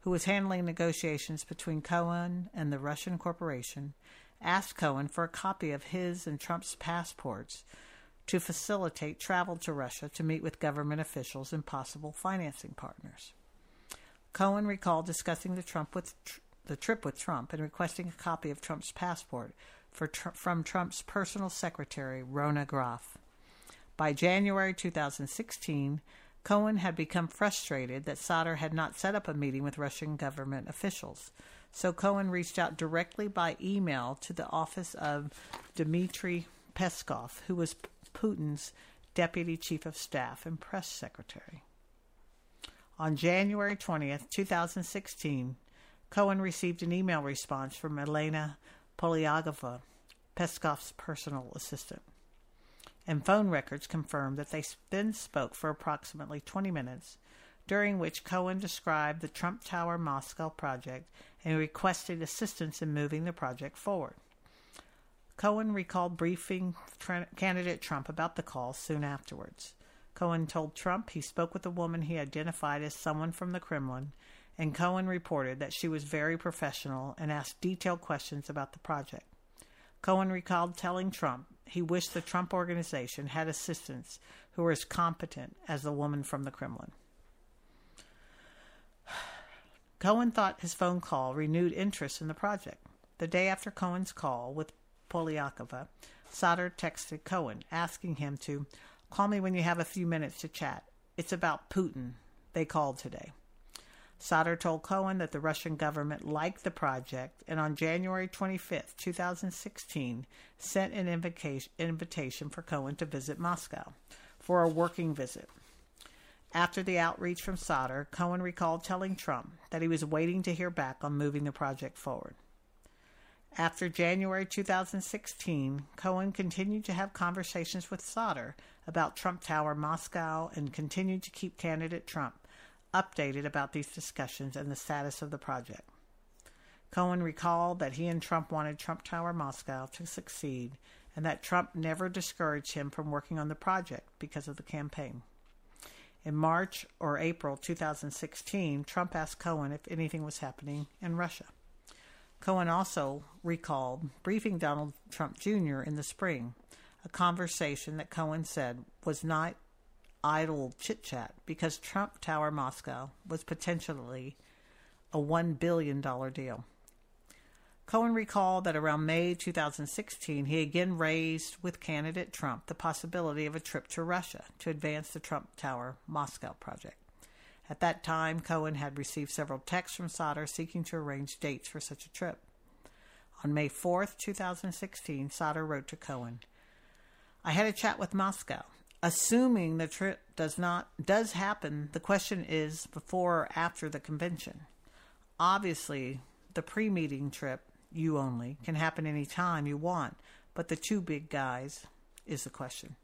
who was handling negotiations between Cohen and the Russian corporation, asked Cohen for a copy of his and Trump's passports to facilitate travel to Russia to meet with government officials and possible financing partners. Cohen recalled discussing the Trump with tr- the trip with Trump and requesting a copy of Trump's passport tr- from Trump's personal secretary Rhona Graff. By January 2016, Cohen had become frustrated that Sater had not set up a meeting with Russian government officials. So Cohen reached out directly by email to the office of Dmitry Peskov, who was Putin's deputy chief of staff and press secretary. On January 20th, 2016, Cohen received an email response from Elena Poliakova, Peskov's personal assistant. And phone records confirmed that they then spoke for approximately 20 minutes, during which Cohen described the Trump Tower Moscow project and requested assistance in moving the project forward. Cohen recalled briefing candidate Trump about the call soon afterwards. Cohen told Trump he spoke with a woman he identified as someone from the Kremlin, and Cohen reported that she was very professional and asked detailed questions about the project. Cohen recalled telling Trump he wished the Trump organization had assistants who were as competent as the woman from the Kremlin. [SIGHS] Cohen thought his phone call renewed interest in the project. The day after Cohen's call with Poliakova, Sater texted Cohen, asking him to call me when you have a few minutes to chat. It's about Putin. They called today. Sater told Cohen that the Russian government liked the project and on January 25, 2016, sent an invitation for Cohen to visit Moscow for a working visit. After the outreach from Sater, Cohen recalled telling Trump that he was waiting to hear back on moving the project forward. After January 2016, Cohen continued to have conversations with Sater about Trump Tower Moscow and continued to keep candidate Trump updated about these discussions and the status of the project. Cohen recalled that he and Trump wanted Trump Tower Moscow to succeed and that Trump never discouraged him from working on the project because of the campaign. In March or April 2016, Trump asked Cohen if anything was happening in Russia. Cohen also recalled briefing Donald Trump Jr. in the spring, a conversation that Cohen said was not idle chit chat because Trump Tower Moscow was potentially a $1 billion deal. Cohen recalled that around May 2016, he again raised with candidate Trump the possibility of a trip to Russia to advance the Trump Tower Moscow project. At that time, Cohen had received several texts from Sater seeking to arrange dates for such a trip. On May 4, 2016, Sater wrote to Cohen, I had a chat with Moscow. Assuming the trip does not does happen, the question is before or after the convention. Obviously, the pre-meeting trip, you only, can happen any time you want, but the two big guys is the question.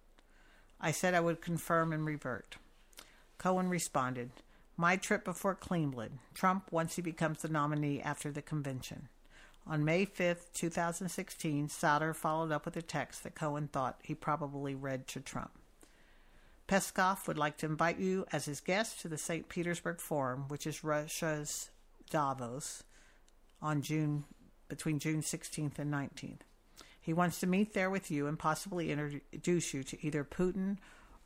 I said I would confirm and revert. Cohen responded, My trip before Cleveland, Trump once he becomes the nominee after the convention. On May 5th, 2016, Sater followed up with a text that Cohen thought he probably read to Trump. Peskov would like to invite you as his guest to the St. Petersburg Forum, which is Russia's Davos, on June between June 16th and 19th. He wants to meet there with you and possibly introduce you to either Putin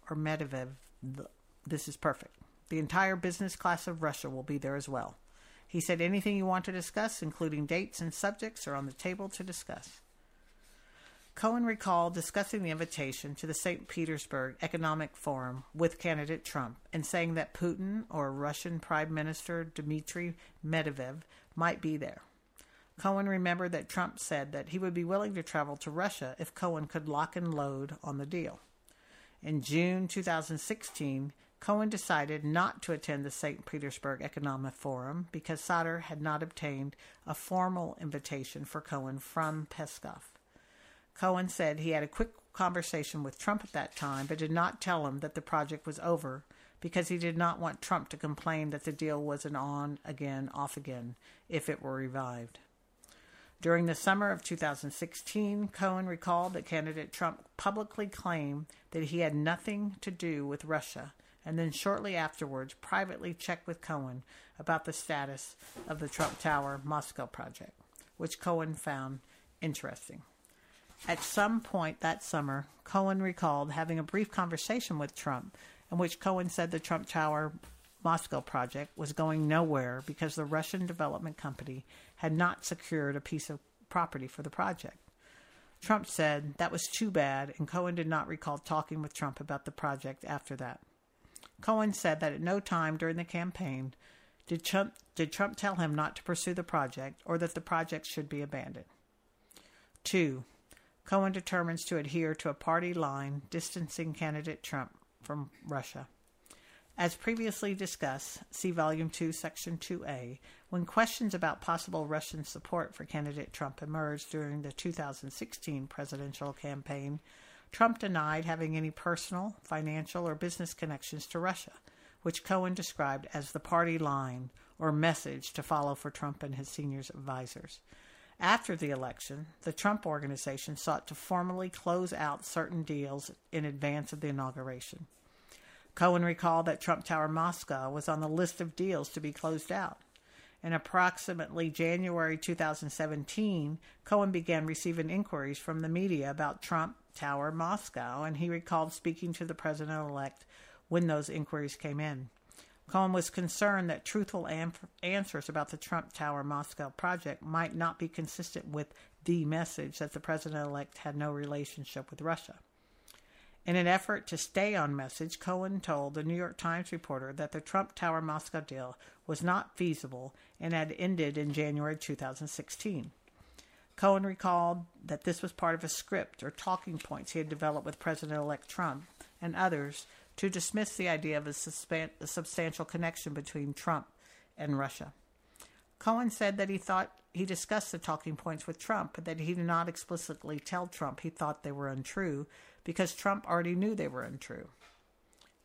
or Medvedev. This is perfect. The entire business class of Russia will be there as well. He said anything you want to discuss, including dates and subjects, are on the table to discuss. Cohen recalled discussing the invitation to the St. Petersburg Economic Forum with candidate Trump and saying that Putin or Russian Prime Minister Dmitry Medvedev might be there. Cohen remembered that Trump said that he would be willing to travel to Russia if Cohen could lock and load on the deal. In June 2016, Cohen decided not to attend the St. Petersburg Economic Forum because Sater had not obtained a formal invitation for Cohen from Peskov. Cohen said he had a quick conversation with Trump at that time, but did not tell him that the project was over because he did not want Trump to complain that the deal was an on again, off again if it were revived. During the summer of 2016, Cohen recalled that candidate Trump publicly claimed that he had nothing to do with Russia and then shortly afterwards privately checked with Cohen about the status of the Trump Tower Moscow project, which Cohen found interesting. At some point that summer, Cohen recalled having a brief conversation with Trump in which Cohen said the Trump Tower Moscow project was going nowhere because the Russian development company had not secured a piece of property for the project. Trump said that was too bad, and Cohen did not recall talking with Trump about the project after that. Cohen said that at no time during the campaign did Trump, did Trump tell him not to pursue the project or that the project should be abandoned. Two, Cohen determines to adhere to a party line distancing candidate Trump from Russia. As previously discussed, see Volume 2, Section 2A, when questions about possible Russian support for candidate Trump emerged during the 2016 presidential campaign, Trump denied having any personal, financial, or business connections to Russia, which Cohen described as the party line or message to follow for Trump and his senior advisors. After the election, the Trump organization sought to formally close out certain deals in advance of the inauguration. Cohen recalled that Trump Tower Moscow was on the list of deals to be closed out. In approximately January 2017, Cohen began receiving inquiries from the media about Trump Tower Moscow, and he recalled speaking to the president elect when those inquiries came in. Cohen was concerned that truthful am- answers about the Trump Tower Moscow project might not be consistent with the message that the president elect had no relationship with Russia. In an effort to stay on message, Cohen told the New York Times reporter that the Trump Tower Moscow deal was not feasible and had ended in January 2016. Cohen recalled that this was part of a script or talking points he had developed with President elect Trump and others to dismiss the idea of a, a substantial connection between Trump and Russia. Cohen said that he thought he discussed the talking points with Trump, but that he did not explicitly tell Trump he thought they were untrue because Trump already knew they were untrue.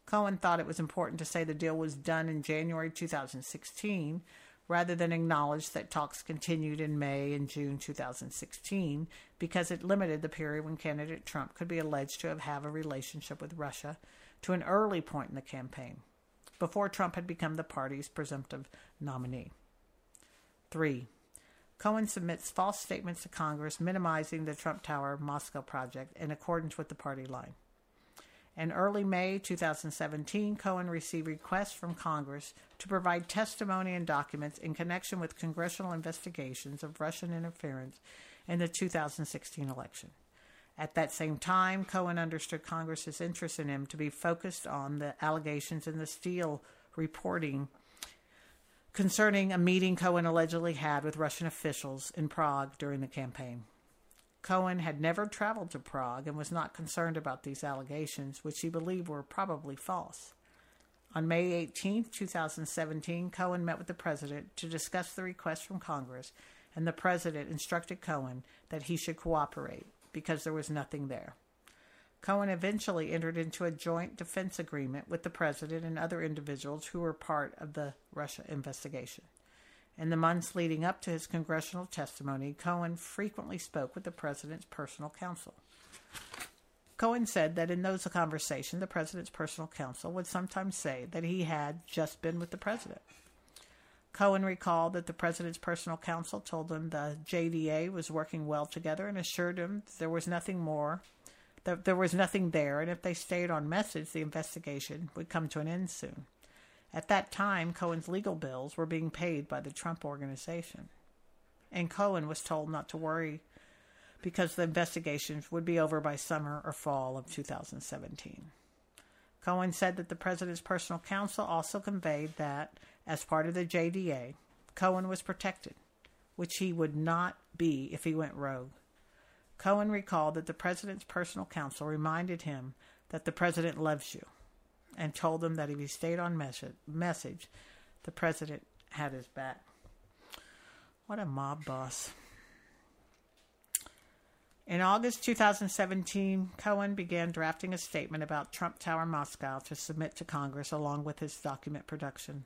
Cohen thought it was important to say the deal was done in January 2016 rather than acknowledge that talks continued in May and June 2016 because it limited the period when candidate Trump could be alleged to have, have a relationship with Russia to an early point in the campaign, before Trump had become the party's presumptive nominee. 3. Cohen submits false statements to Congress minimizing the Trump Tower Moscow project in accordance with the party line. In early May 2017, Cohen received requests from Congress to provide testimony and documents in connection with congressional investigations of Russian interference in the 2016 election. At that same time, Cohen understood Congress's interest in him to be focused on the allegations in the Steele reporting concerning a meeting Cohen allegedly had with Russian officials in Prague during the campaign. Cohen had never traveled to Prague and was not concerned about these allegations, which he believed were probably false. On May 18, 2017, Cohen met with the president to discuss the request from Congress, and the president instructed Cohen that he should cooperate because there was nothing there. Cohen eventually entered into a joint defense agreement with the president and other individuals who were part of the Russia investigation. In the months leading up to his congressional testimony, Cohen frequently spoke with the president's personal counsel. Cohen said that in those conversations, the president's personal counsel would sometimes say that he had just been with the president. Cohen recalled that the president's personal counsel told him the JDA was working well together and assured him there was nothing more there was nothing there, and if they stayed on message, the investigation would come to an end soon. At that time, Cohen's legal bills were being paid by the Trump organization. And Cohen was told not to worry because the investigations would be over by summer or fall of 2017. Cohen said that the president's personal counsel also conveyed that, as part of the JDA, Cohen was protected, which he would not be if he went rogue. Cohen recalled that the president's personal counsel reminded him that the president loves you and told him that if he stayed on message, the president had his back. What a mob boss. In August 2017, Cohen began drafting a statement about Trump Tower Moscow to submit to Congress along with his document production.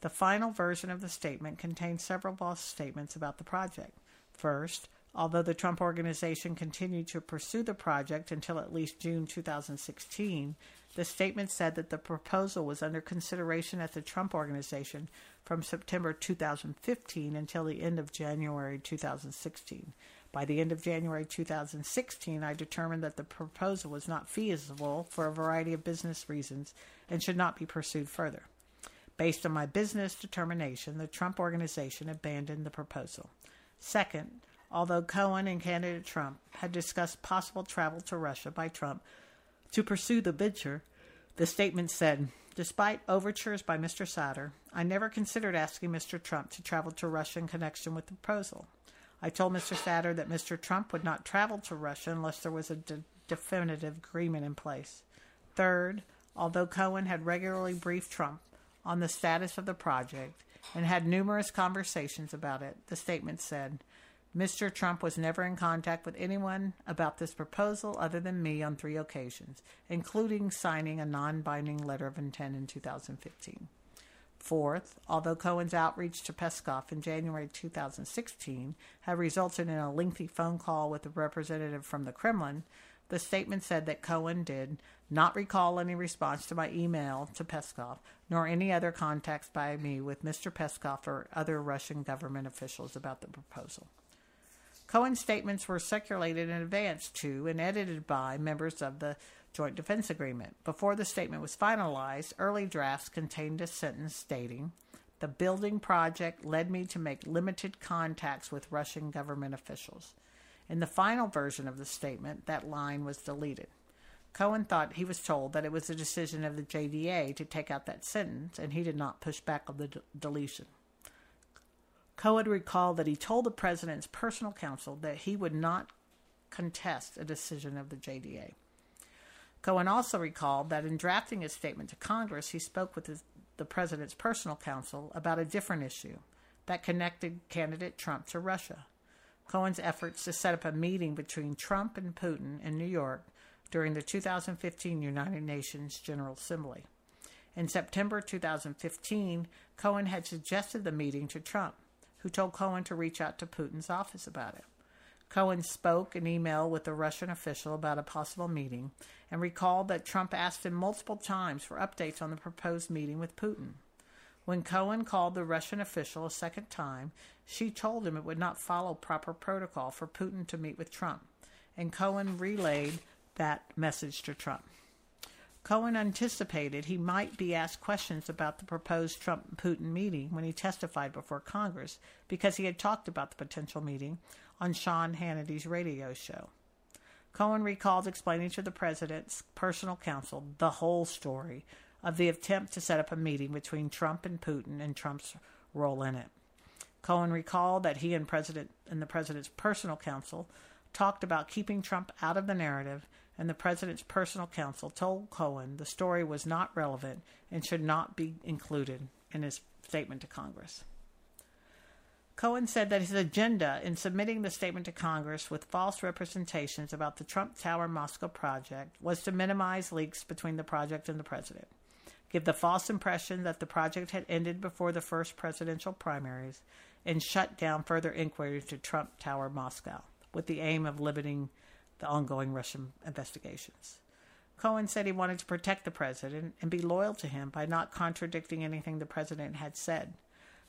The final version of the statement contained several false statements about the project. First, Although the Trump Organization continued to pursue the project until at least June 2016, the statement said that the proposal was under consideration at the Trump Organization from September 2015 until the end of January 2016. By the end of January 2016, I determined that the proposal was not feasible for a variety of business reasons and should not be pursued further. Based on my business determination, the Trump Organization abandoned the proposal. Second, although Cohen and candidate Trump had discussed possible travel to Russia by Trump to pursue the venture, the statement said, Despite overtures by Mr. Sater, I never considered asking Mr. Trump to travel to Russia in connection with the proposal. I told Mr. Sater that Mr. Trump would not travel to Russia unless there was a de- definitive agreement in place. Third, although Cohen had regularly briefed Trump on the status of the project and had numerous conversations about it, the statement said, Mr. Trump was never in contact with anyone about this proposal other than me on three occasions, including signing a non binding letter of intent in 2015. Fourth, although Cohen's outreach to Peskov in January 2016 had resulted in a lengthy phone call with a representative from the Kremlin, the statement said that Cohen did not recall any response to my email to Peskov, nor any other contacts by me with Mr. Peskov or other Russian government officials about the proposal. Cohen's statements were circulated in advance to and edited by members of the Joint Defense Agreement. Before the statement was finalized, early drafts contained a sentence stating, The building project led me to make limited contacts with Russian government officials. In the final version of the statement, that line was deleted. Cohen thought he was told that it was the decision of the JDA to take out that sentence, and he did not push back on the deletion. Cohen recalled that he told the president's personal counsel that he would not contest a decision of the JDA. Cohen also recalled that in drafting his statement to Congress, he spoke with his, the president's personal counsel about a different issue that connected candidate Trump to Russia. Cohen's efforts to set up a meeting between Trump and Putin in New York during the 2015 United Nations General Assembly. In September 2015, Cohen had suggested the meeting to Trump who told Cohen to reach out to Putin's office about it. Cohen spoke an email with a Russian official about a possible meeting and recalled that Trump asked him multiple times for updates on the proposed meeting with Putin. When Cohen called the Russian official a second time, she told him it would not follow proper protocol for Putin to meet with Trump, and Cohen relayed that message to Trump. Cohen anticipated he might be asked questions about the proposed Trump Putin meeting when he testified before Congress because he had talked about the potential meeting on Sean Hannity's radio show. Cohen recalled explaining to the president's personal counsel the whole story of the attempt to set up a meeting between Trump and Putin and Trump's role in it. Cohen recalled that he and President and the president's personal counsel talked about keeping Trump out of the narrative, and the president's personal counsel told Cohen the story was not relevant and should not be included in his statement to Congress. Cohen said that his agenda in submitting the statement to Congress with false representations about the Trump Tower Moscow project was to minimize leaks between the project and the president, give the false impression that the project had ended before the first presidential primaries, and shut down further inquiries to Trump Tower Moscow with the aim of limiting the ongoing Russian investigations. Cohen said he wanted to protect the president and be loyal to him by not contradicting anything the president had said.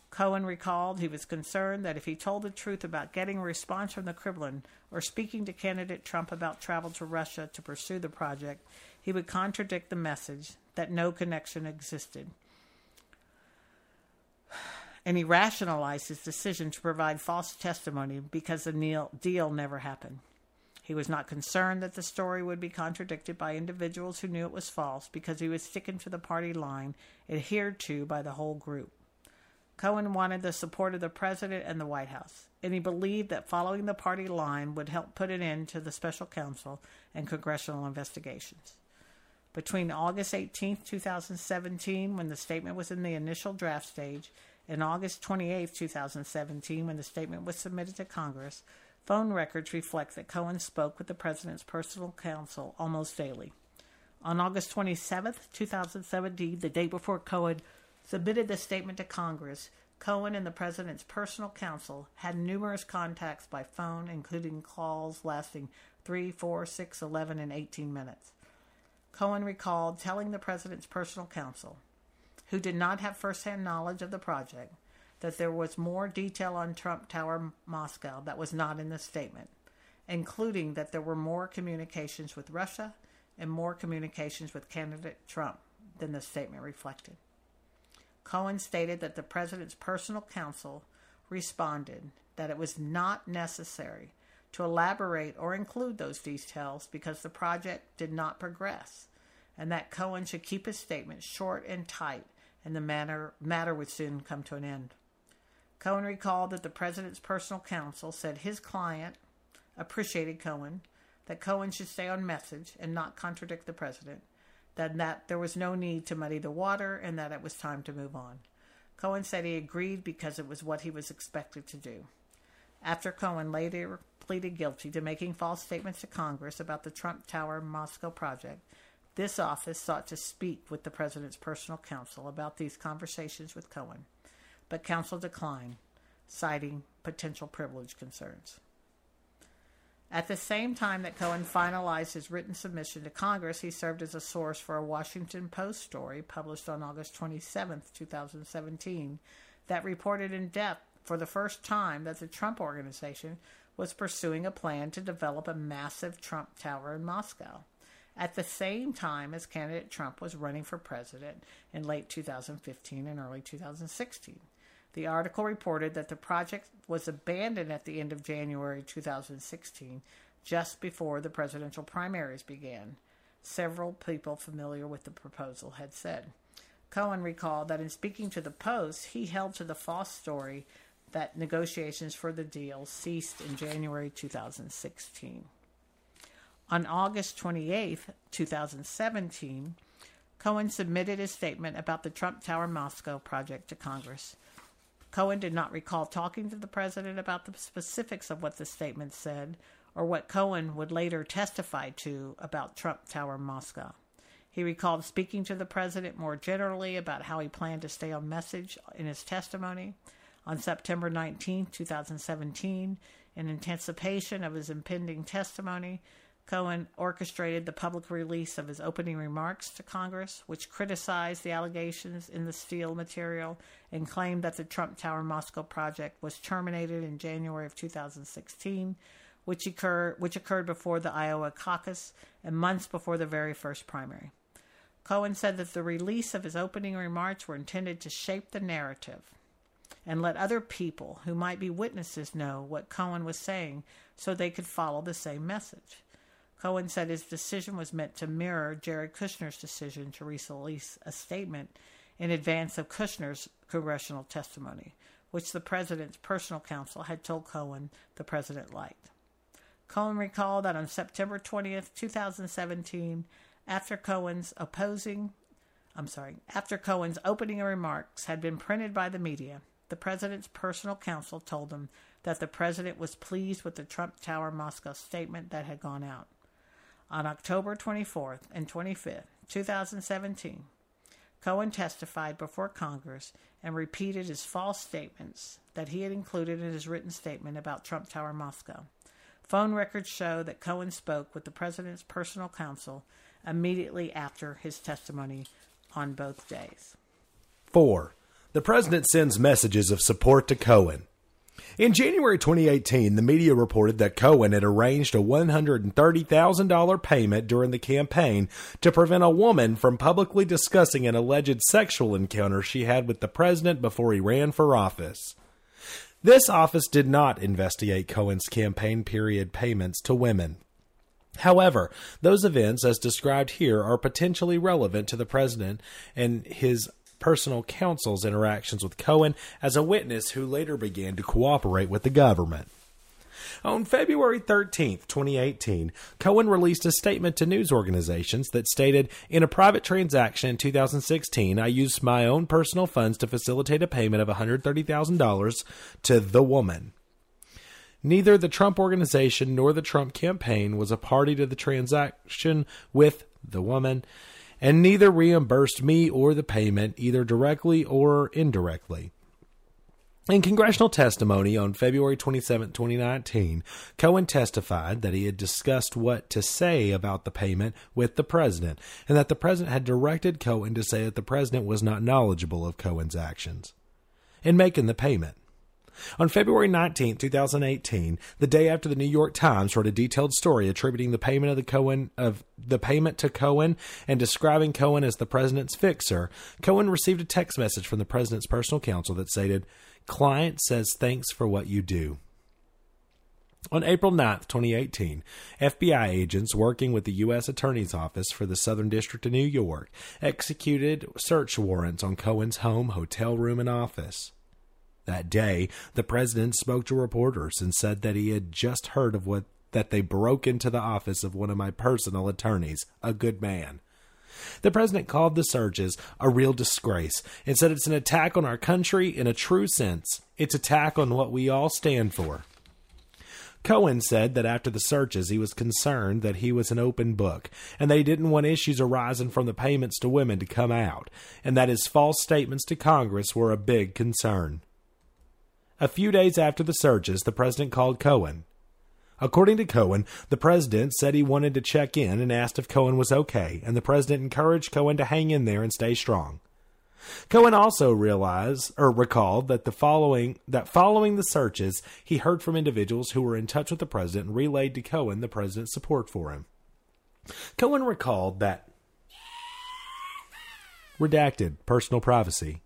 Cohen recalled he was concerned that if he told the truth about getting a response from the Kremlin or speaking to candidate Trump about travel to Russia to pursue the project, he would contradict the message that no connection existed. And he rationalized his decision to provide false testimony because the deal never happened. He was not concerned that the story would be contradicted by individuals who knew it was false because he was sticking to the party line adhered to by the whole group. Cohen wanted the support of the president and the White House, and he believed that following the party line would help put an end to the special counsel and congressional investigations. Between August 18, 2017, when the statement was in the initial draft stage, and August 28, 2017, when the statement was submitted to Congress, phone records reflect that Cohen spoke with the president's personal counsel almost daily. On August 27, 2017, the day before Cohen submitted the statement to Congress, Cohen and the president's personal counsel had numerous contacts by phone, including calls lasting 3, 4, 6, 11, and 18 minutes. Cohen recalled telling the president's personal counsel, who did not have firsthand knowledge of the project, that there was more detail on Trump Tower Moscow that was not in the statement, including that there were more communications with Russia and more communications with candidate Trump than the statement reflected. Cohen stated that the president's personal counsel responded that it was not necessary to elaborate or include those details because the project did not progress, and that Cohen should keep his statement short and tight, and the matter, matter would soon come to an end. Cohen recalled that the president's personal counsel said his client appreciated Cohen, that Cohen should stay on message and not contradict the president, then that there was no need to muddy the water and that it was time to move on. Cohen said he agreed because it was what he was expected to do. After Cohen later pleaded guilty to making false statements to Congress about the Trump Tower Moscow project, this office sought to speak with the president's personal counsel about these conversations with Cohen, but counsel declined, citing potential privilege concerns. At the same time that Cohen finalized his written submission to Congress, he served as a source for a Washington Post story published on August 27, 2017, that reported in depth for the first time that the Trump Organization was pursuing a plan to develop a massive Trump Tower in Moscow. At the same time as candidate Trump was running for president in late 2015 and early 2016. The article reported that the project was abandoned at the end of January 2016, just before the presidential primaries began. Several people familiar with the proposal had said. Cohen recalled that in speaking to the Post, he held to the false story that negotiations for the deal ceased in January 2016. On August 28, 2017, Cohen submitted his statement about the Trump Tower Moscow project to Congress. Cohen did not recall talking to the president about the specifics of what the statement said or what Cohen would later testify to about Trump Tower Moscow. He recalled speaking to the president more generally about how he planned to stay on message in his testimony. On September 19, 2017, in anticipation of his impending testimony, Cohen orchestrated the public release of his opening remarks to Congress, which criticized the allegations in the Steele material and claimed that the Trump Tower Moscow project was terminated in January of 2016, which, occur, which occurred before the Iowa caucus and months before the very first primary. Cohen said that the release of his opening remarks were intended to shape the narrative and let other people who might be witnesses know what Cohen was saying so they could follow the same message. Cohen said his decision was meant to mirror Jared Kushner's decision to release a statement in advance of Kushner's congressional testimony, which the president's personal counsel had told Cohen the president liked. Cohen recalled that on September 20th, 2017, after Cohen's opposing I'm sorry, after Cohen's opening remarks had been printed by the media, the president's personal counsel told him that the president was pleased with the Trump Tower Moscow statement that had gone out. On October 24th and 25th, 2017, Cohen testified before Congress and repeated his false statements that he had included in his written statement about Trump Tower Moscow. Phone records show that Cohen spoke with the president's personal counsel immediately after his testimony on both days. 4. The president sends messages of support to Cohen. In January 2018, the media reported that Cohen had arranged a $130,000 payment during the campaign to prevent a woman from publicly discussing an alleged sexual encounter she had with the president before he ran for office. This office did not investigate Cohen's campaign period payments to women. However, those events, as described here, are potentially relevant to the president and his personal counsel's interactions with Cohen as a witness who later began to cooperate with the government. On February 13, 2018, Cohen released a statement to news organizations that stated In a private transaction in 2016, I used my own personal funds to facilitate a payment of $130,000 to the woman. Neither the Trump organization nor the Trump campaign was a party to the transaction with the woman, and neither reimbursed me or the payment, either directly or indirectly. In congressional testimony on February 27, 2019, Cohen testified that he had discussed what to say about the payment with the president, and that the president had directed Cohen to say that the president was not knowledgeable of Cohen's actions in making the payment. On February 19, 2018, the day after the New York Times wrote a detailed story attributing the payment of the Cohen of the payment to Cohen and describing Cohen as the president's fixer, Cohen received a text message from the president's personal counsel that stated, "Client says thanks for what you do." On April 9, 2018, FBI agents working with the U.S. Attorney's Office for the Southern District of New York executed search warrants on Cohen's home, hotel room, and office. That day, the president spoke to reporters and said that he had just heard of what that they broke into the office of one of my personal attorneys, a good man. The president called the searches a real disgrace and said it's an attack on our country in a true sense. It's attack on what we all stand for. Cohen said that after the searches, he was concerned that he was an open book and they didn't want issues arising from the payments to women to come out, and that his false statements to Congress were a big concern. A few days after the searches, the president called Cohen. According to Cohen, the president said he wanted to check in and asked if Cohen was okay, and the president encouraged Cohen to hang in there and stay strong. Cohen also realized or recalled that the following that following the searches, he heard from individuals who were in touch with the president and relayed to Cohen the president's support for him. Cohen recalled that redacted personal privacy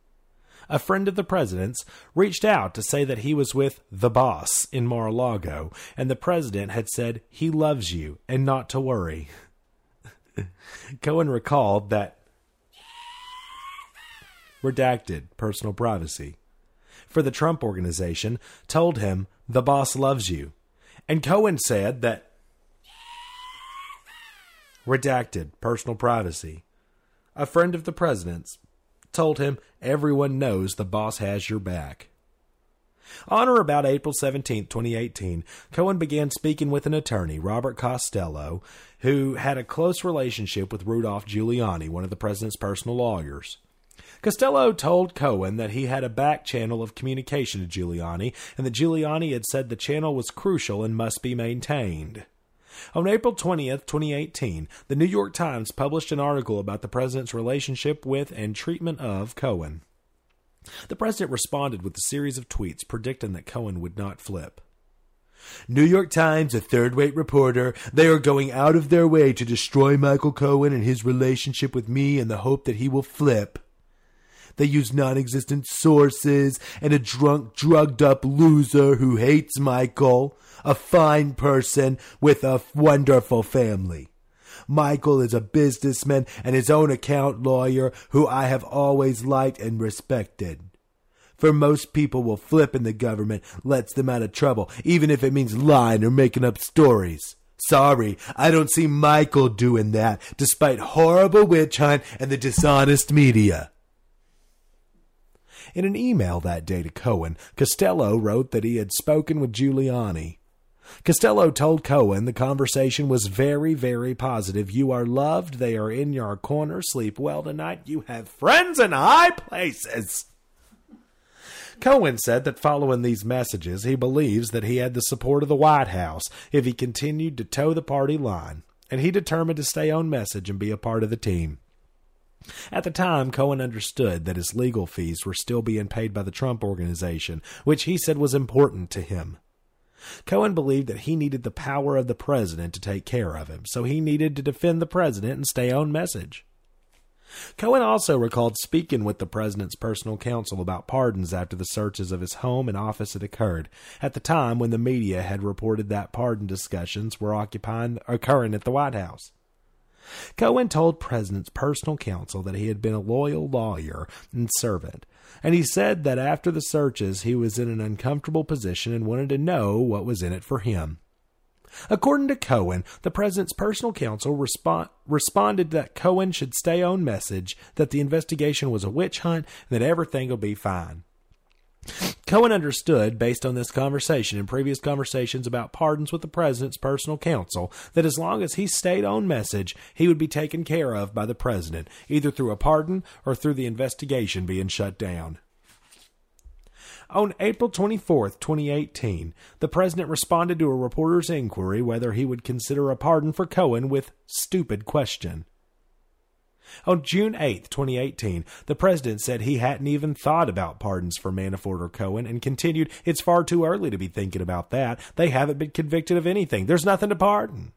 a friend of the president's, reached out to say that he was with the boss in Mar a Lago, and the president had said he loves you and not to worry. [LAUGHS] Cohen recalled that redacted personal privacy for the Trump organization told him the boss loves you. And Cohen said that redacted personal privacy. A friend of the president's told him everyone knows the boss has your back. On or about April 17, 2018, Cohen began speaking with an attorney, Robert Costello, who had a close relationship with Rudolph Giuliani, one of the president's personal lawyers. Costello told Cohen that he had a back channel of communication to Giuliani and that Giuliani had said the channel was crucial and must be maintained. On April 20th, 2018, the New York Times published an article about the president's relationship with and treatment of Cohen. The president responded with a series of tweets predicting that Cohen would not flip. New York Times, a third rate reporter. They are going out of their way to destroy Michael Cohen and his relationship with me in the hope that he will flip. They use non existent sources and a drunk, drugged up loser who hates Michael, a fine person with a wonderful family. Michael is a businessman and his own account lawyer who I have always liked and respected. For most people will flip and the government lets them out of trouble, even if it means lying or making up stories. Sorry, I don't see Michael doing that, despite horrible witch hunt and the dishonest media. In an email that day to Cohen, Costello wrote that he had spoken with Giuliani. Costello told Cohen the conversation was very, very positive. You are loved. They are in your corner. Sleep well tonight. You have friends in high places. Cohen said that following these messages, he believes that he had the support of the White House if he continued to toe the party line, and he determined to stay on message and be a part of the team. At the time, Cohen understood that his legal fees were still being paid by the Trump organization, which he said was important to him. Cohen believed that he needed the power of the president to take care of him, so he needed to defend the president and stay on message. Cohen also recalled speaking with the president's personal counsel about pardons after the searches of his home and office had occurred, at the time when the media had reported that pardon discussions were occupying occurring at the White House. Cohen told President's personal counsel that he had been a loyal lawyer and servant, and he said that after the searches he was in an uncomfortable position and wanted to know what was in it for him. According to Cohen, the president's personal counsel respond, responded that Cohen should stay on message, that the investigation was a witch hunt, and that everything will be fine. Cohen understood, based on this conversation and previous conversations about pardons with the president's personal counsel, that as long as he stayed on message, he would be taken care of by the president, either through a pardon or through the investigation being shut down. On April 24, 2018, the president responded to a reporter's inquiry whether he would consider a pardon for Cohen with stupid question. On June 8, 2018, the president said he hadn't even thought about pardons for Manafort or Cohen and continued, It's far too early to be thinking about that. They haven't been convicted of anything. There's nothing to pardon.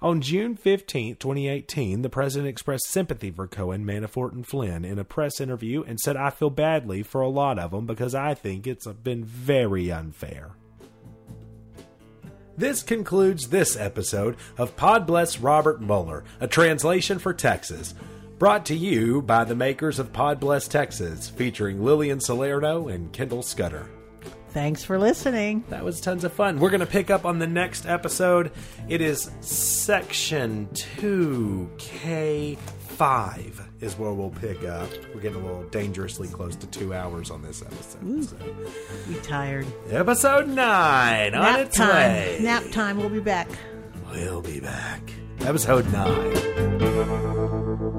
On June 15, 2018, the president expressed sympathy for Cohen, Manafort, and Flynn in a press interview and said, I feel badly for a lot of them because I think it's been very unfair. This concludes this episode of Pod Bless Robert Mueller, a translation for Texas. Brought to you by the makers of Pod Bless Texas, featuring Lillian Salerno and Kendall Scudder. Thanks for listening. That was tons of fun. We're going to pick up on the next episode. It is section 2K5 is where we'll pick up. We're getting a little dangerously close to two hours on this episode. So. We tired. Episode 9 on Nap its time. way. Nap time. We'll be back. We'll be back. Episode 9.